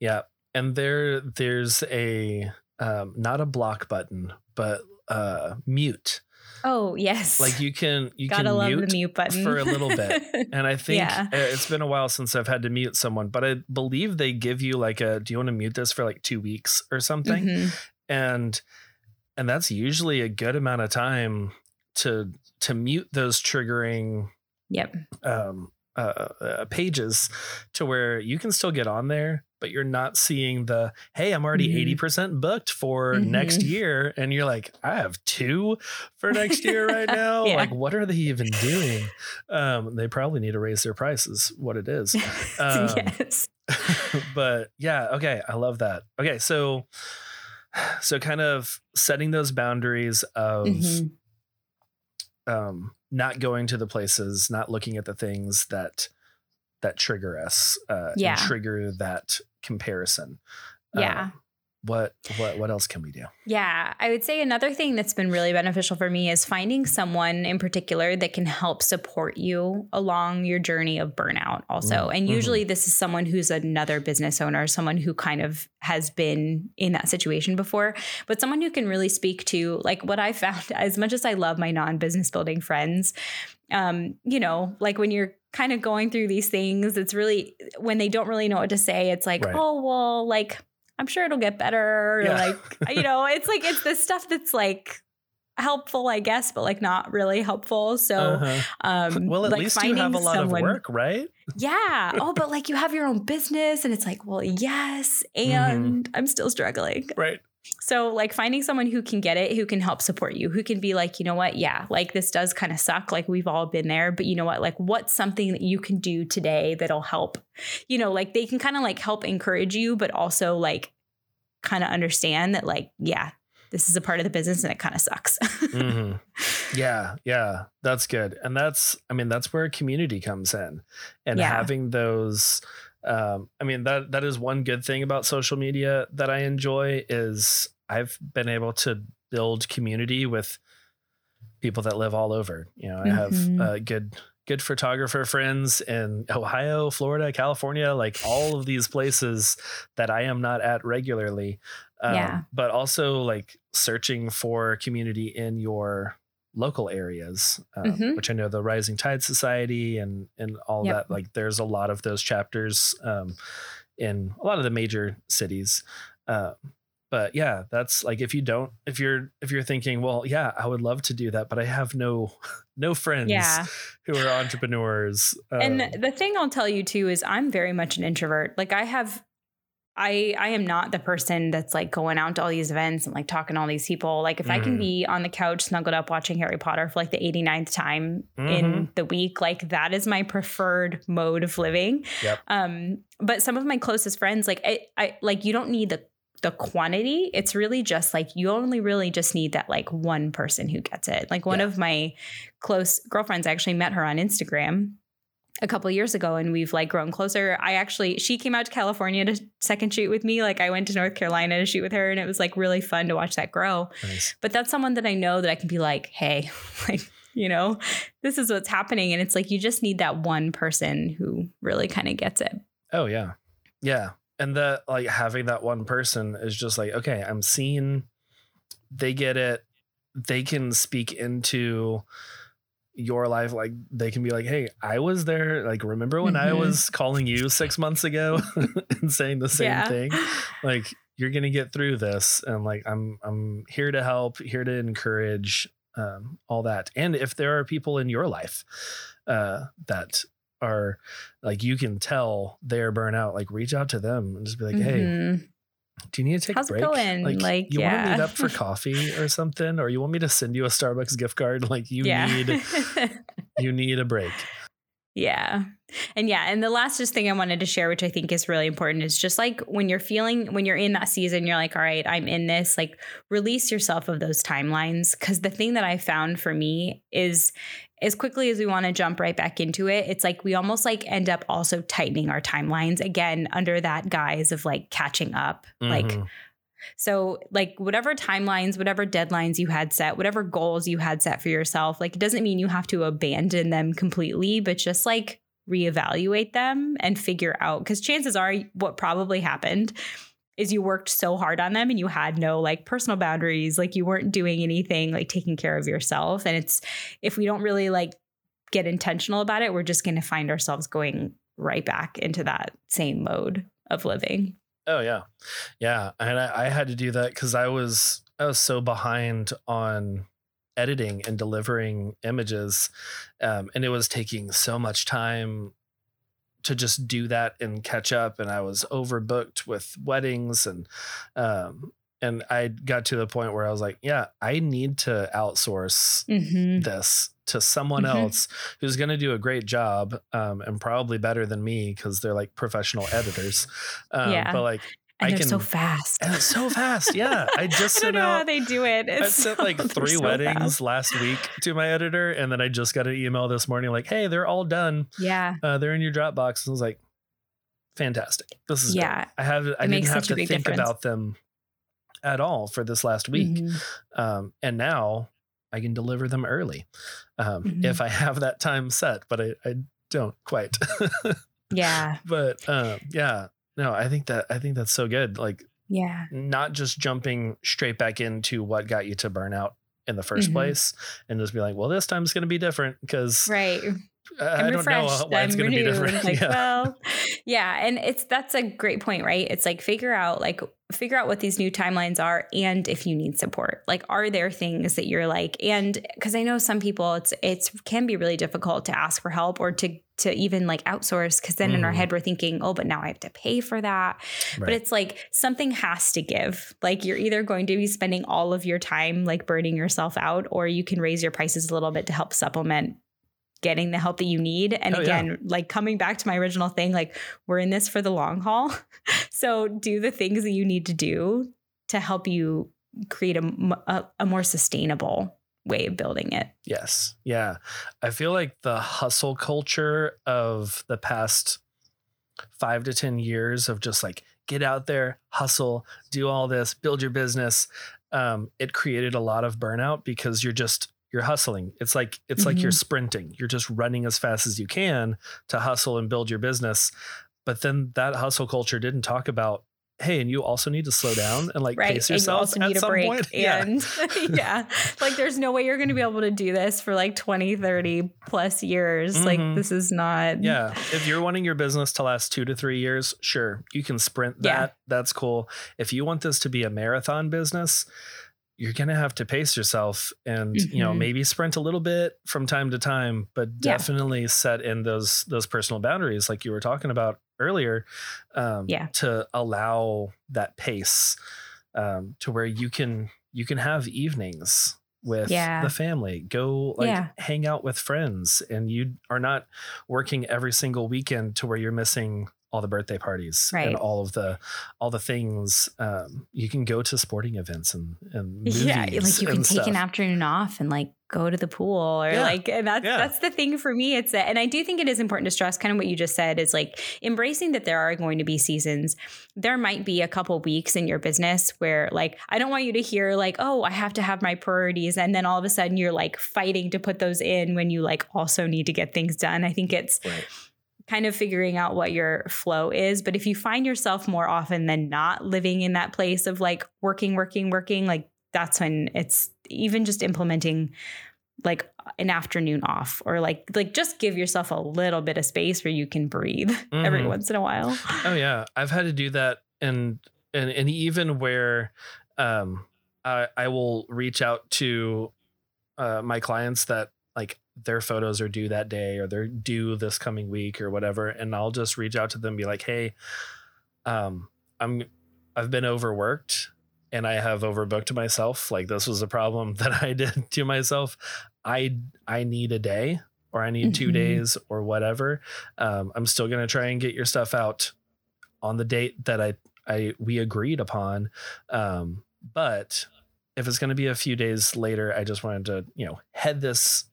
yeah. And there, there's a um, not a block button, but uh, mute. Oh yes, Like you can you gotta can love mute, the mute button for a little bit. And I think Yeah. uh, it's been a while since I've had to mute someone, but I believe they give you like a do you want to mute this for like two weeks or something? Mhm. And and that's usually a good amount of time to to mute those triggering Yep. um, uh, uh, pages to where you can still get on there, but you're not seeing the hey, I'm already Mhm. 80 percent booked for next Mhm. year, and you're like, I have two for next year right now. Yeah. Like, what are they even doing? Um, they probably need to raise their prices. What it is, Um, yes. but yeah, okay, I love that. Okay, so so kind of setting those boundaries of Mhm. um, not going to the places, not looking at the things that that trigger us, uh, and Yeah. trigger that comparison. Yeah. Um, what what what else can we do? Yeah, I would say another thing that's been really beneficial for me is finding someone in particular that can help support you along your journey of burnout, also. Mm, And usually, this is someone who's another business owner, someone who kind of has been in that situation before, but someone who can really speak to, like, what I found as much as I love my non business building friends, um, you know, like when you're kind of going through these things, it's really when they don't really know what to say, it's like, Right. oh, well, like, I'm sure it'll get better. Yeah. Like, you know, it's like it's this stuff that's like helpful, I guess, but like not really helpful. So, Uh-huh. um, well, at like least you have a lot someone- of work, right? Yeah. Oh, but like you have your own business, and it's like, well, yes, and I'm still struggling. Right. So, like finding someone who can get it, who can help support you, who can be like, you know what, yeah, like this does kind of suck. Like we've all been there, but you know what, like what's something that you can do today that'll help? You know, like they can kind of like help encourage you, but also like kind of understand that, like, yeah, this is a part of the business and it kind of sucks. Mhm. Yeah, yeah, that's good. And that's, I mean, that's where community comes in and Yeah. having those. Um, I mean, that that is one good thing about social media that I enjoy is I've been able to build community with people that live all over. You know, I have Mhm. uh, good good photographer friends in Ohio, Florida, California, like all of these places that I am not at regularly. Um, Yeah. But also like searching for community in your local areas, um, Mhm. which I know the Rising Tide Society and and all Yep. that. Like there's a lot of those chapters um, in a lot of the major cities. Uh, but yeah, that's like if you don't, if you're if you're thinking, well, yeah, I would love to do that, but I have no no friends yeah. who are entrepreneurs. And Um, the thing I'll tell you too is I'm very much an introvert. Like I have I I am not the person that's like going out to all these events and like talking to all these people. Like if I can Mhm. be on the couch snuggled up watching Harry Potter for like the 89th time in Mhm. the week, like that is my preferred mode of living. Yep. Um but some of my closest friends like I, I like you don't need the the quantity. It's really just like you only really just need that like one person who gets it. Like one Yeah. of my close girlfriends I actually met her on Instagram a couple years ago and we've like grown closer. I actually she came out to California to second shoot with me. Like I went to North Carolina to shoot with her and it was like really fun to watch that grow. Nice. But that's someone that I know that I can be like, "Hey, like, you know, this is what's happening." And it's like you just need that one person who really kind of gets it. Oh yeah. Yeah. And that like having that one person is just like, okay, I'm seeing they get it. They can speak into your life. Like they can be like, hey, I was there. Like, remember when I Mhm. was calling you six months ago and saying the same Yeah. thing? Like, you're gonna get through this. And like I'm I'm here to help, here to encourage um, all that. And if there are people in your life uh that are like you can tell they're burnout, like reach out to them and just be like, hey, Mhm. Do you need to take How's a it break? going? Like, you want to meet up for coffee or something, or you want me to send you a Starbucks gift card? Like you yeah. need you need a break. Yeah. And yeah, and the last just thing I wanted to share, which I think is really important, is just like when you're feeling, when you're in that season, you're like, all right, I'm in this, like release yourself of those timelines. Cause the thing that I found for me is as quickly as we want to jump right back into it, it's like we almost like end up also tightening our timelines again under that guise of like catching up. Like, Mhm. so, like, whatever timelines, whatever deadlines you had set, whatever goals you had set for yourself, like, it doesn't mean you have to abandon them completely, but just like reevaluate them and figure out. Because chances are, what probably happened is you worked so hard on them and you had no like personal boundaries, like, you weren't doing anything like taking care of yourself. And it's, if we don't really like get intentional about it, we're just going to find ourselves going right back into that same mode of living. Oh yeah, yeah. And I, I had to do that because I was I was so behind on editing and delivering images, um, and it was taking so much time to just do that and catch up. And I was overbooked with weddings and um, and I got to the point where I was like, yeah, I need to outsource Mm-hmm. this to someone Mhm. else who's going to do a great job um, and probably better than me because they're like professional editors. Um, Yeah. But like, And I they're can, so fast. so fast. Yeah. I just I don't know how they do it. I sent so- like three weddings last week to my editor. And then I just got an email this morning like, hey, they're all done. Yeah. Uh, they're in your Dropbox. And I was like, fantastic. This is. Yeah. I have, I didn't have to think difference. about them at all for this last week. Mhm. um, and now I can deliver them early um, Mhm. if I have that time set, but I, I don't quite. Yeah. but um, yeah, no, I think that I think that's so good. Like Yeah. not just jumping straight back into what got you to burnout in the 1st Mhm. place, and just be like, well, this time's going to be different because Right. I I'm don't know why it's I'm going to be different. Like, yeah. well, yeah. And it's that's a great point, right? It's like figure out like figure out what these new timelines are and if you need support. Like, are there things that you're like, and because I know some people it's it's can be really difficult to ask for help or to to even like outsource because then in our Mhm. head we're thinking, oh, but now I have to pay for that. But it's like something has to give. Like you're either going to be spending all of your time like burning yourself out, or you can raise your prices a little bit to help supplement getting the help that you need. And Oh, yeah. again, like coming back to my original thing, like we're in this for the long haul. so do the things that you need to do to help you create a a more sustainable way of building it. Yes. Yeah. I feel like the hustle culture of the past five to 10 years of just like get out there, hustle, do all this, build your business. Um, it created a lot of burnout because you're just, you're hustling. It's like, it's like you're sprinting. You're just running as fast as you can to hustle and build your business. But then that hustle culture didn't talk about, hey, and you also need to slow down and like right. pace And you yourself also at some break. point. Yeah. And yeah. like there's no way you're going to be able to do this for like 20, 30 plus years. Mhm. Like this is not. Yeah. If you're wanting your business to last two to three years, sure, you can sprint that. Yeah. That's cool. If you want this to be a marathon business, you're going to have to pace yourself and mm-hmm. you know mm-hmm. maybe sprint a little bit from time to time but definitely set in those those personal boundaries like you were talking about earlier um, yeah. to allow that pace um, to where you can you can have evenings with yeah. the family go like yeah. hang out with friends and you are not working every single weekend to where you're missing all the birthday parties right. and all of the all the things um, you can go to sporting events and and yeah like you can take stuff. an afternoon off and like go to the pool or yeah. like and that's yeah. that's the thing for me it's and I do think it is important to stress kind of what you just said is like embracing that there are going to be seasons there might be a couple weeks in your business where like I don't want you to hear like oh I have to have my priorities and then all of a sudden you're like fighting to put those in when you like also need to get things done I think it's right kind of figuring out what your flow is. But if you find yourself more often than not living in that place of like working, working, working, like that's when it's even just implementing like an afternoon off or like like just give yourself a little bit of space where you can breathe mm-hmm. every once in a while. Oh yeah. I've had to do that and and and even where um I I will reach out to uh my clients that like their photos are due that day or they're due this coming week or whatever. And I'll just reach out to them be like hey um I'm I've been overworked and I have overbooked myself. Like this was a problem that I did to myself. I I need a day or I need mm-hmm. 2 days or whatever. Um I'm still going to try and get your stuff out on the date that I I we agreed upon. Um but if it's going to be a few days later I just wanted to you know head this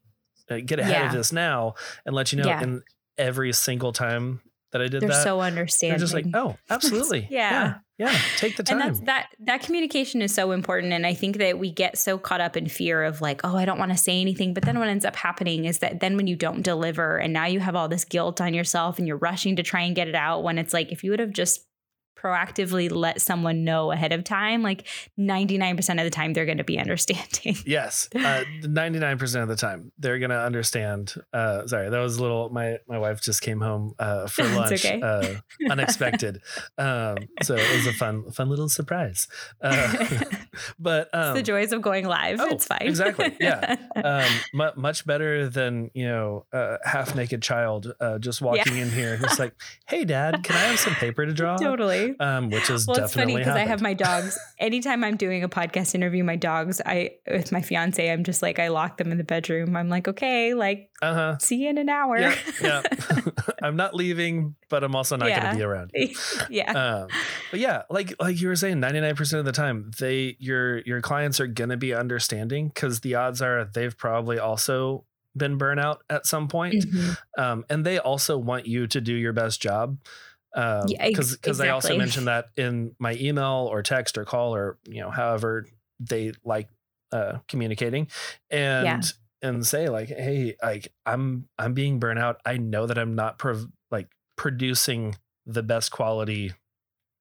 Uh, get ahead yeah. of this now and let you know. Yeah. And every single time that I did they're that, so understanding. They're just like, oh, absolutely, yeah. yeah, yeah. Take the time. And that's that that communication is so important. And I think that we get so caught up in fear of like, oh, I don't want to say anything. But then what ends up happening is that then when you don't deliver, and now you have all this guilt on yourself, and you're rushing to try and get it out. When it's like, if you would have just proactively let someone know ahead of time, like 99% of the time, they're going to be understanding. Yes. Uh, 99% of the time, they're going to understand. Uh, sorry, that was a little, my, my wife just came home uh, for lunch, okay. uh, unexpected. um, so it was a fun, fun little surprise. Uh, but um, the joys of going live. Oh, it's fine. exactly. Yeah. Um, m- much better than, you know, a half naked child uh, just walking yeah. in here. It's like, hey, dad, can I have some paper to draw? Totally um, which is well, it's funny because I have my dogs. Anytime I'm doing a podcast interview, my dogs, I with my fiance, I'm just like I lock them in the bedroom. I'm like, okay, like, uh-huh. see you in an hour. Yeah, yeah. I'm not leaving, but I'm also not yeah. going to be around. yeah. Um, but yeah, like like you were saying, 99 percent of the time, they your your clients are going to be understanding because the odds are they've probably also been burnout at some point. Mm-hmm. Um, and they also want you to do your best job because um, yeah, because exactly. I also mentioned that in my email or text or call or you know however they like uh, communicating and yeah. and say like hey like I'm I'm being burnt out I know that I'm not prov- like producing the best quality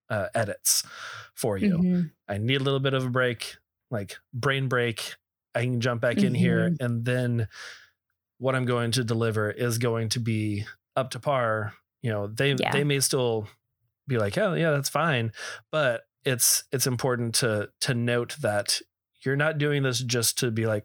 uh, edits for you mm-hmm. I need a little bit of a break like brain break I can jump back mm-hmm. in here mm-hmm. and then what I'm going to deliver is going to be up to par you know they yeah. they may still be like oh yeah that's fine but it's it's important to to note that you're not doing this just to be like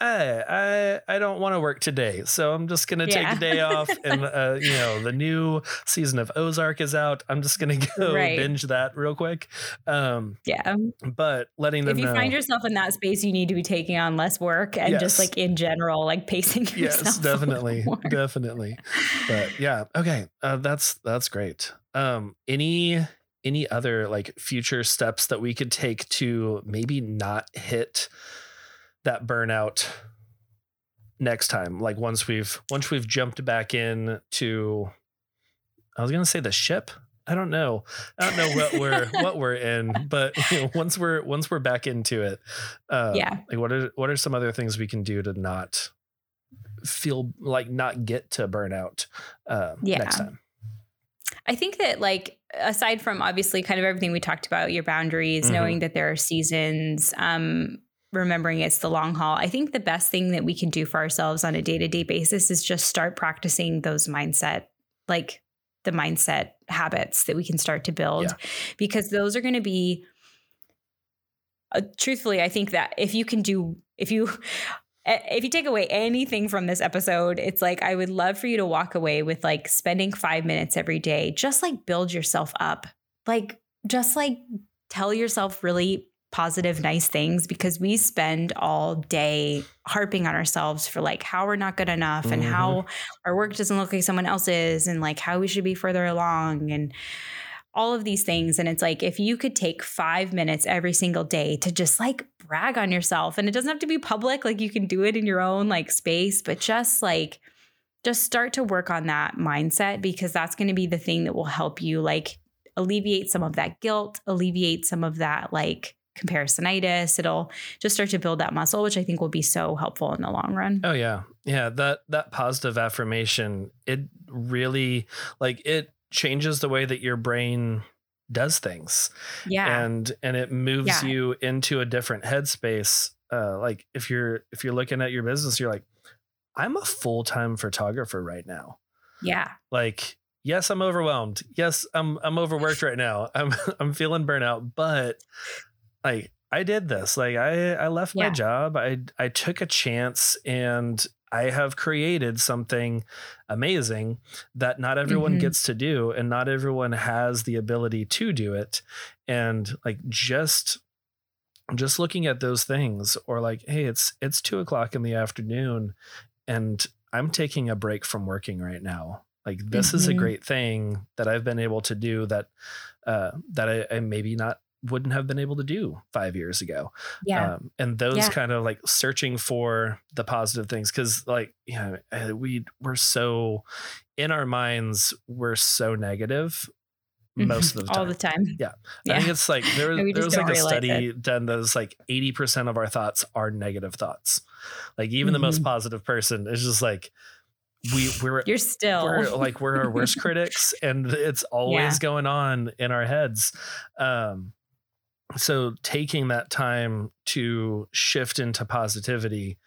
hey, I I don't want to work today, so I'm just gonna take a day off. And uh, you know, the new season of Ozark is out. I'm just gonna go right. binge that real quick. Um, yeah, but letting them. If you know, find yourself in that space, you need to be taking on less work and yes. just like in general, like pacing yourself. Yes, definitely, definitely. But yeah, okay, uh, that's that's great. Um, any any other like future steps that we could take to maybe not hit that burnout next time. Like once we've once we've jumped back in to i was gonna say the ship? I don't know. I don't know what we're what we're in but you know, once we're once we're back into it uh, yeah. like what are what are some other things we can do to not feel like not get to burnout uh, yeah. next time? I think that like aside from obviously kind of everything we talked about, your boundaries, mm-hmm. knowing that there are seasons, um, remembering it's the long haul. I think the best thing that we can do for ourselves on a day to day basis is just start practicing those mindset, like the mindset habits that we can start to build, yeah. because those are going to be uh, truthfully, I think that if you can do, if you, if you take away anything from this episode, it's like I would love for you to walk away with like spending five minutes every day, just like build yourself up. Like, just like tell yourself really positive, nice things because we spend all day harping on ourselves for like how we're not good enough mm-hmm. and how our work doesn't look like someone else's and like how we should be further along and all of these things. And it's like if you could take five minutes every single day to just like brag on yourself, and it doesn't have to be public, like you can do it in your own like space, but just like, just start to work on that mindset because that's going to be the thing that will help you like alleviate some of that guilt, alleviate some of that like comparisonitis. It'll just start to build that muscle, which I think will be so helpful in the long run. Oh yeah. Yeah. That that positive affirmation, it really like it changes the way that your brain does things. Yeah. And and it moves yeah. you into a different headspace. Uh like if you're if you're looking at your business, you're like, I'm a full-time photographer right now. Yeah. Like yes, I'm overwhelmed. Yes, I'm I'm overworked right now. I'm I'm feeling burnout, but like I did this. Like I I left yeah. my job. I I took a chance and I have created something amazing that not everyone mm-hmm. gets to do and not everyone has the ability to do it. And like just just looking at those things or like, hey, it's it's two o'clock in the afternoon and I'm taking a break from working right now. Like this mm-hmm. is a mm-hmm. great thing that I've been able to do that uh that I, I maybe not wouldn't have been able to do five years ago. Yeah. Um, and those yeah. kind of like searching for the positive things. Cause like, yeah, you know, we we're so in our minds, we're so negative most of the time. All the time. Yeah. yeah. I think it's like there, there was like a study it. done that was like 80% of our thoughts are negative thoughts. Like even mm-hmm. the most mm-hmm. positive person is just like, we we're you're still we're like we're our worst critics and it's always yeah. going on in our heads um so taking that time to shift into positivity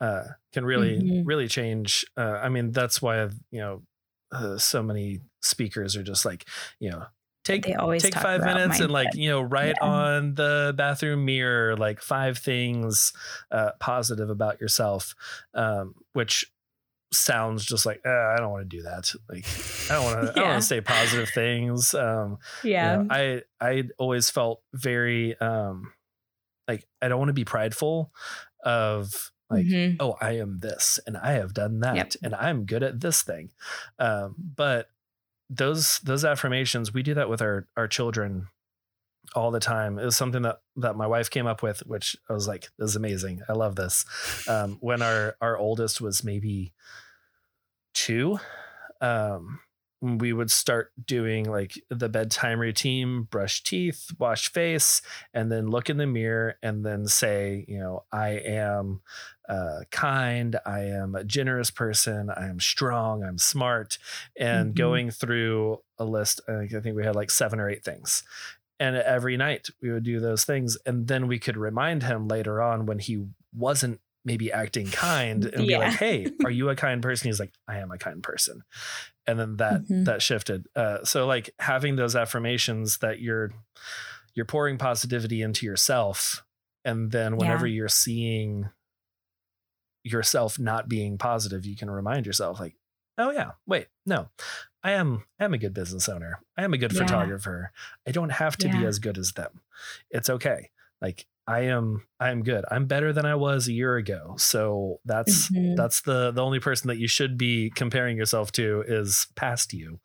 uh, can really mm-hmm. really change uh, i mean that's why you know uh, so many speakers are just like you know take take five minutes and like you know write yeah. on the bathroom mirror like five things uh, positive about yourself um, which sounds just like eh, I don't want to do that. Like I don't want to. yeah. I don't want to say positive things. Um, yeah. You know, I I always felt very um, like I don't want to be prideful of like mm-hmm. oh I am this and I have done that yep. and I'm good at this thing. Um, but those those affirmations we do that with our our children all the time. It was something that that my wife came up with, which I was like, "This is amazing. I love this." Um, when our our oldest was maybe two, um, we would start doing like the bedtime routine brush teeth wash face and then look in the mirror and then say you know i am uh, kind i am a generous person i am strong i'm smart and mm-hmm. going through a list i think we had like seven or eight things and every night we would do those things and then we could remind him later on when he wasn't maybe acting kind and yeah. be like hey are you a kind person he's like i am a kind person and then that mm-hmm. that shifted uh, so like having those affirmations that you're you're pouring positivity into yourself and then whenever yeah. you're seeing yourself not being positive you can remind yourself like oh yeah wait no i am i am a good business owner i am a good yeah. photographer i don't have to be as good as them it's okay like i am i am good i'm better than i was a year ago so that's mm-hmm. that's the the only person that you should be comparing yourself to is past you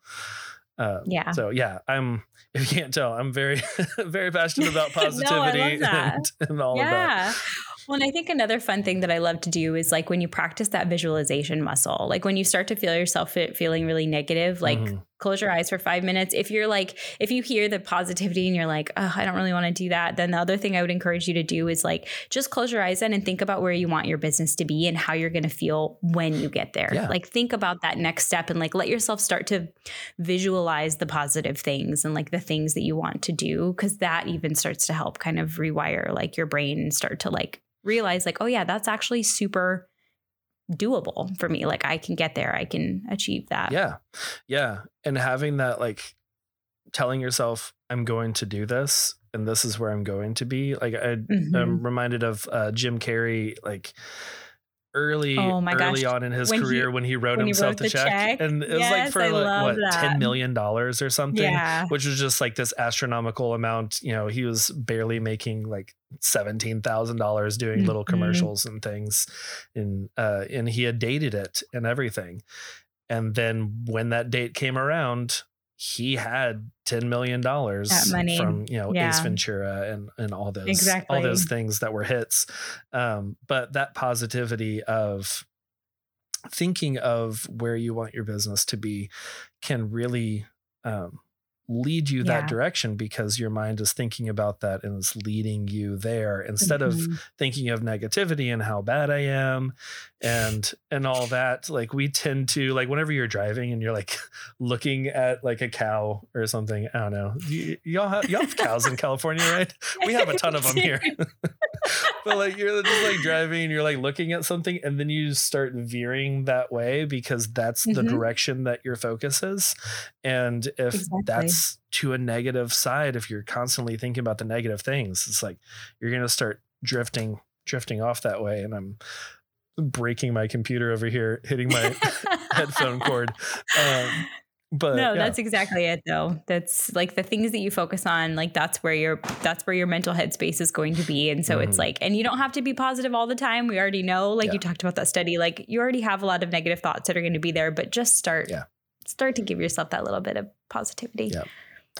uh, yeah so yeah i'm if you can't tell i'm very very passionate about positivity no, and, and all yeah. of that well, and I think another fun thing that I love to do is like when you practice that visualization muscle, like when you start to feel yourself feeling really negative, like mm-hmm. Close your eyes for five minutes. If you're like, if you hear the positivity and you're like, oh, I don't really want to do that, then the other thing I would encourage you to do is like just close your eyes then and think about where you want your business to be and how you're going to feel when you get there. Yeah. Like think about that next step and like let yourself start to visualize the positive things and like the things that you want to do because that even starts to help kind of rewire like your brain and start to like realize like, oh yeah, that's actually super doable for me. Like I can get there. I can achieve that. Yeah. Yeah. And having that like telling yourself, I'm going to do this and this is where I'm going to be. Like I, Mhm. I'm reminded of uh, Jim Carrey, like early, Oh my early gosh. on in his When he- career when he wrote when he himself wrote the, check. check. and it was like for like what that. ten million dollars or something, yeah. which was just like this astronomical amount. You know, he was barely making like seventeen thousand dollars doing little Mhm. commercials and things, and uh, and he had dated it and everything. And then when that date came around, he had ten million dollars from you know Ace Ventura and and all those Exactly. all those things that were hits. Um, but that positivity of thinking of where you want your business to be can really um, lead you that direction because your mind is thinking about that and is leading you there instead of Mhm. thinking of negativity and how bad I am and and all that. Like we tend to like whenever you're driving and you're like looking at like a cow or something I don't know. You, y'all have, y'all have cows in California right? We have a ton of them here but like you're just like driving and you're like looking at something and then you start veering that way because that's the Mhm. direction that your focus is and if Exactly. that's to a negative side if you're constantly thinking about the negative things it's like you're going to start drifting drifting off that way and i'm breaking my computer over here hitting my headphone cord um but no, yeah. that's exactly it though. That's like the things that you focus on, like that's where your that's where your mental headspace is going to be. And so it's Mhm. like and you don't have to be positive all the time. We already know, like Yeah. you talked about that study, like you already have a lot of negative thoughts that are going to be there, but just start Yeah. start to give yourself that little bit of positivity. Yeah.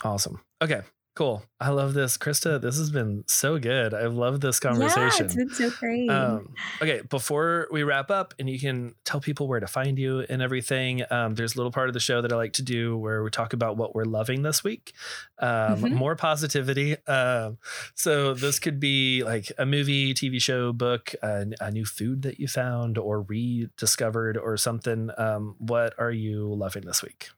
Awesome. Okay. Cool. I love this. Krista, this has been so good. I love this conversation. Yeah, it's been so great. Um, okay, before we wrap up, and you can tell people where to find you and everything, um, there's a little part of the show that I like to do where we talk about what we're loving this week. Um, Mhm. More positivity. Um, so this could be like a movie, TV show, book, a, a new food that you found or rediscovered or something. Um, what are you loving this week?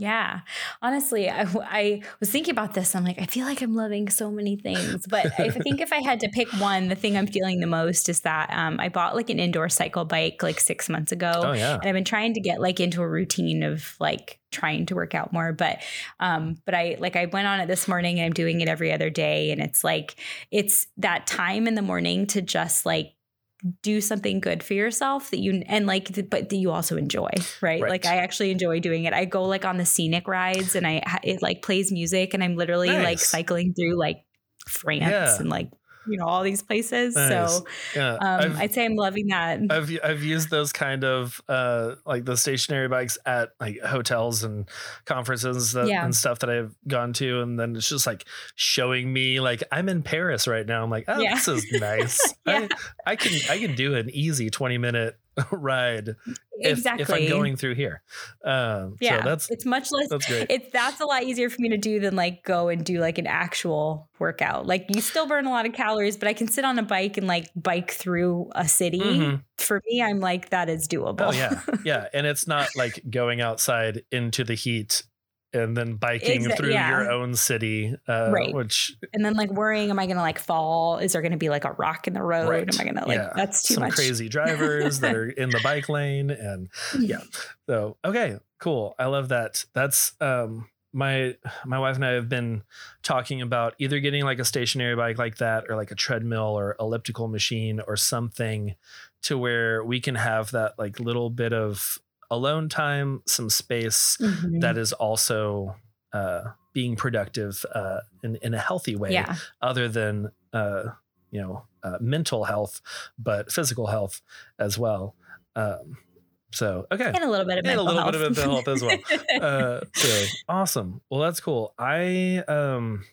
Yeah, honestly, I, I was thinking about this. I'm like, I feel like I'm loving so many things, but I think if I had to pick one, the thing I'm feeling the most is that um, I bought like an indoor cycle bike like six months ago, Oh, yeah. and I've been trying to get like into a routine of like trying to work out more. But um, but I like I went on it this morning, and I'm doing it every other day, and it's like it's that time in the morning to just like do something good for yourself that you and like but that you also enjoy right? Right. like i actually enjoy doing it i go like on the scenic rides and i it like plays music and i'm literally like cycling through like france Yeah. and like you know all these places Nice. so Yeah. um i'd say i'm loving that I've I've used those kind of uh like the stationary bikes at like hotels and conferences that, Yeah. and stuff that I've gone to, and then it's just like showing me like I'm in Paris right now. I'm like, oh, Yeah. this is nice. Yeah. I, I can I can do an easy 20 minute ride exactly if I'm going through here. Um, yeah so that's it's much less that's great. it's that's a lot easier for me to do than like go and do like an actual workout like you still burn a lot of calories but i can sit on a bike and like bike through a city Mhm. for me i'm like that is doable Oh yeah, yeah, and it's not like going outside into the heat and then biking Exa- through yeah. your own city, uh, Right. which and then like worrying am i gonna like fall is there gonna be like a rock in the road Right. am i gonna like Yeah. that's too some much crazy drivers that are in the bike lane and yeah. so okay cool i love that that's um my my wife and i have been talking about either getting like a stationary bike like that or like a treadmill or elliptical machine or something to where we can have that like little bit of alone time some space Mhm. that is also uh being productive uh in, in a healthy way yeah other than uh, you know uh, mental health, but physical health as well. Um, so okay, and a little bit of And a mental little health. bit of mental health as well. uh, so awesome. Well, that's cool. I um,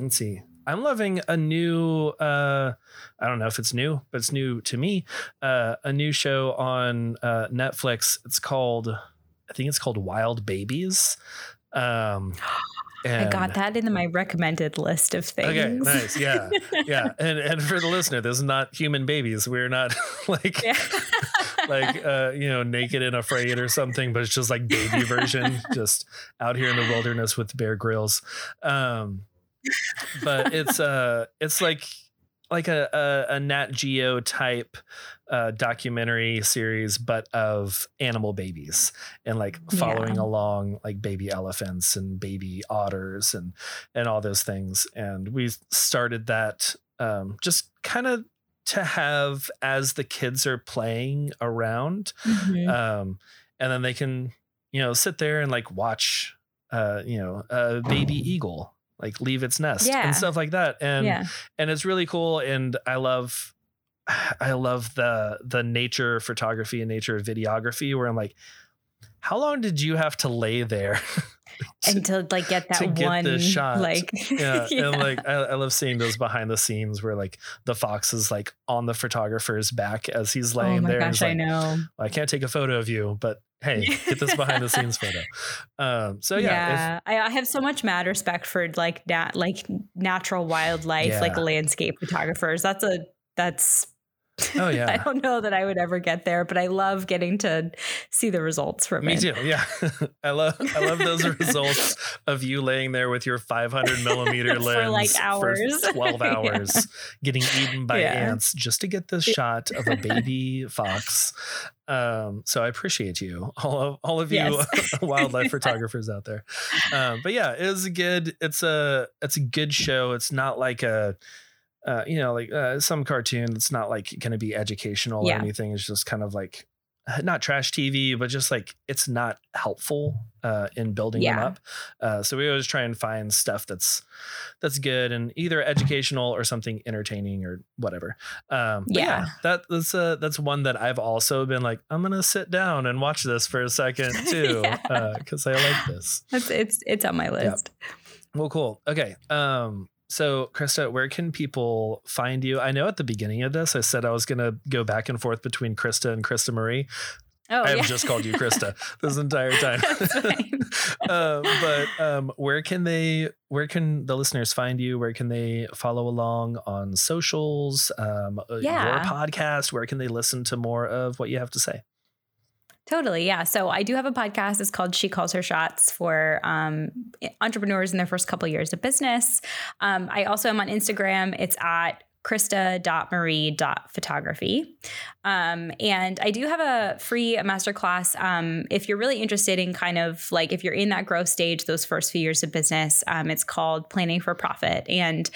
let's see. I'm loving a new. Uh, I don't know if it's new, but it's new to me. Uh, a new show on uh, Netflix. It's called. I think it's called Wild Babies. Um, i got that in my recommended list of things Okay, nice. Yeah. yeah and and for the listener this is not human babies we're not like yeah like uh you know naked and afraid or something but it's just like baby version just out here in the wilderness with Bear Grylls um but it's uh it's like like a, a, a Nat Geo type uh, documentary series, but of animal babies and like following Yeah. along like baby elephants and baby otters and and all those things. And we started that um, just kind of to have as the kids are playing around, Mhm. um, and then they can you know sit there and like watch uh, you know a baby eagle like leave its nest Yeah. and stuff like that. And yeah. and it's really cool and i love i love the the nature photography and nature videography where i'm like how long did you have to lay there to- to like get that get one the shot. like yeah, and like I, I love seeing those behind the scenes where like the fox is like on the photographer's back as he's oh laying my there gosh he's i like, know. I can't take a photo of you but hey get this behind the scenes photo. Um so yeah, I, I have so much mad respect for like nat like natural wildlife like landscape photographers. That's a that's Oh, yeah. I don't know that I would ever get there, but I love getting to see the results from Me it. too. Yeah, I love I love those results of you laying there with your 500 millimeter lens For, like, hours. for 12 Yeah. hours, getting eaten by Yeah. ants just to get this shot of a baby fox. Um, so I appreciate you, all of all of you Yes. wildlife photographers out there. Um, but yeah, it was a good. It's a it's a good show. It's not like a. Uh, you know, like uh, some cartoon, that's not like going to be educational Yeah. or anything. It's just kind of like not trash TV, but just like it's not helpful uh, in building them up. Uh, so we always try and find stuff that's that's good and either educational or something entertaining or whatever. Um, yeah, Yeah. that, that's uh, that's one that I've also been like, I'm gonna sit down and watch this for a second too Yeah. because I like this. It's it's it's on my list. Well, cool. Okay. Um, so Krista, where can people find you? I know at the beginning of this, I said I was gonna go back and forth between Krista and Krista Marie. Oh, I have yeah. just called you Krista this entire time. Um, but um, where can they? Where can the listeners find you? Where can they follow along on socials? Um, uh, your podcast. Where can they listen to more of what you have to say? Totally. Yeah. So I do have a podcast. It's called She Calls Her Shots for um, entrepreneurs in their first couple years of business. Um, I also am on Instagram. It's at krista.marie.photography. Um, and I do have a free masterclass. Um, if you're really interested in kind of like if you're in that growth stage, those first few years of business, um, it's called Planning for Profit. And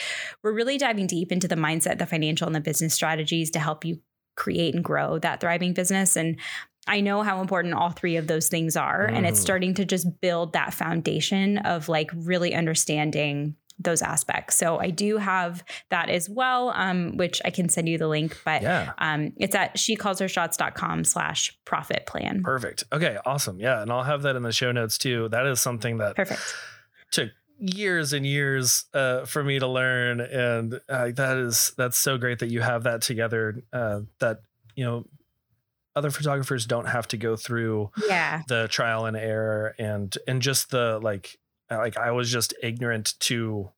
we're really diving deep into the mindset, the financial, and the business strategies to help you create and grow that thriving business. And I know how important all three of those things are. And it's Mhm. starting to just build that foundation of like really understanding those aspects. So I do have that as well, um, which I can send you the link, but Yeah. um, it's at shecallshershots.com slash profit plan. Perfect. Okay. Awesome. Yeah, and I'll have that in the show notes too. That is something that Perfect. took years and years uh, for me to learn, and uh, that is that's so great that you have that together. Uh, that you know, other photographers don't have to go through Yeah. the trial and error and and just the like like I was just ignorant to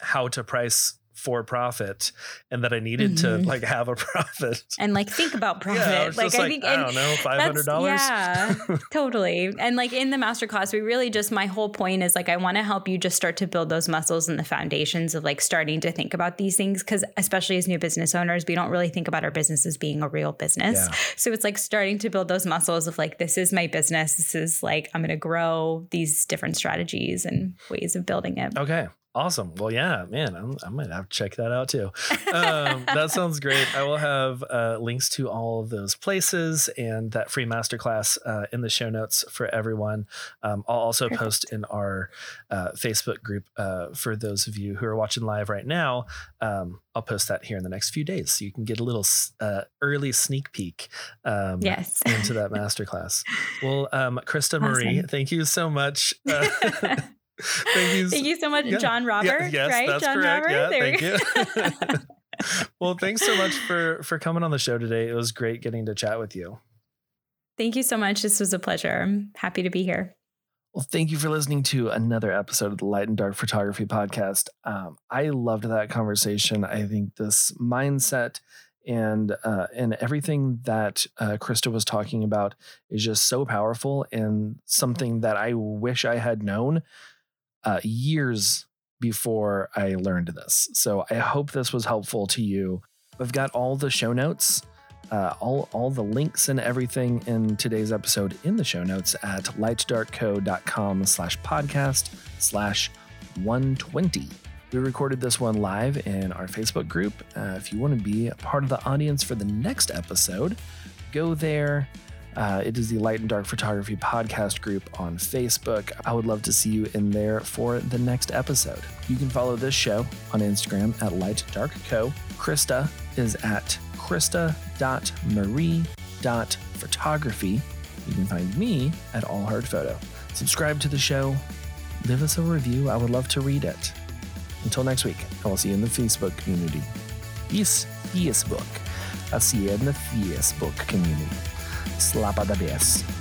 how to price for profit and that I needed to Mhm. like have a profit. And like think about profit. Yeah, I like I like, think I don't know, five that's- hundred dollars. Yeah, totally. And like in the masterclass, we really just my whole point is like I want to help you just start to build those muscles and the foundations of like starting to think about these things because especially as new business owners, we don't really think about our business as being a real business. Yeah. So it's like starting to build those muscles of like this is my business. This is like I'm going to grow these different strategies and ways of building it. Okay. Awesome. Well, yeah, man, I'm, I might have to check that out too. Um, that sounds great. I will have uh, links to all of those places and that free masterclass uh, in the show notes for everyone. Um, I'll also Perfect. post in our uh, Facebook group uh, for those of you who are watching live right now. Um, I'll post that here in the next few days so you can get a little uh, early sneak peek um, Yes. into that masterclass. Well, um, Krista Marie, thank you so much. Thank you. Thank you so much, Yeah. John Yeah, Robert. yes, right? that's John correct. Robert. Yeah, There thank you. well, thanks so much for for coming on the show today. It was great getting to chat with you. Thank you so much. This was a pleasure. I'm happy to be here. Well, thank you for listening to another episode of the Light and Dark Photography Podcast. Um, I loved that conversation. I think this mindset and uh, and everything that uh, Krista was talking about is just so powerful and something that I wish I had known uh, years before I learned this. So I hope this was helpful to you. I've got all the show notes, uh, all, all the links and everything in today's episode in the show notes at lightdarkco.com slash podcast slash 120. We recorded this one live in our Facebook group. Uh, if you want to be a part of the audience for the next episode, go there. Uh, it is the Light and Dark Photography Podcast group on Facebook. I would love to see you in there for the next episode. You can follow this show on Instagram at Light Dark Co. Krista is at krista.marie.photography. You can find me at All Hard Photo. Subscribe to the show, leave us a review. I would love to read it. Until next week, I will see you in the Facebook community. Yes, Facebook. I'll see you in the Facebook community. Slap the best.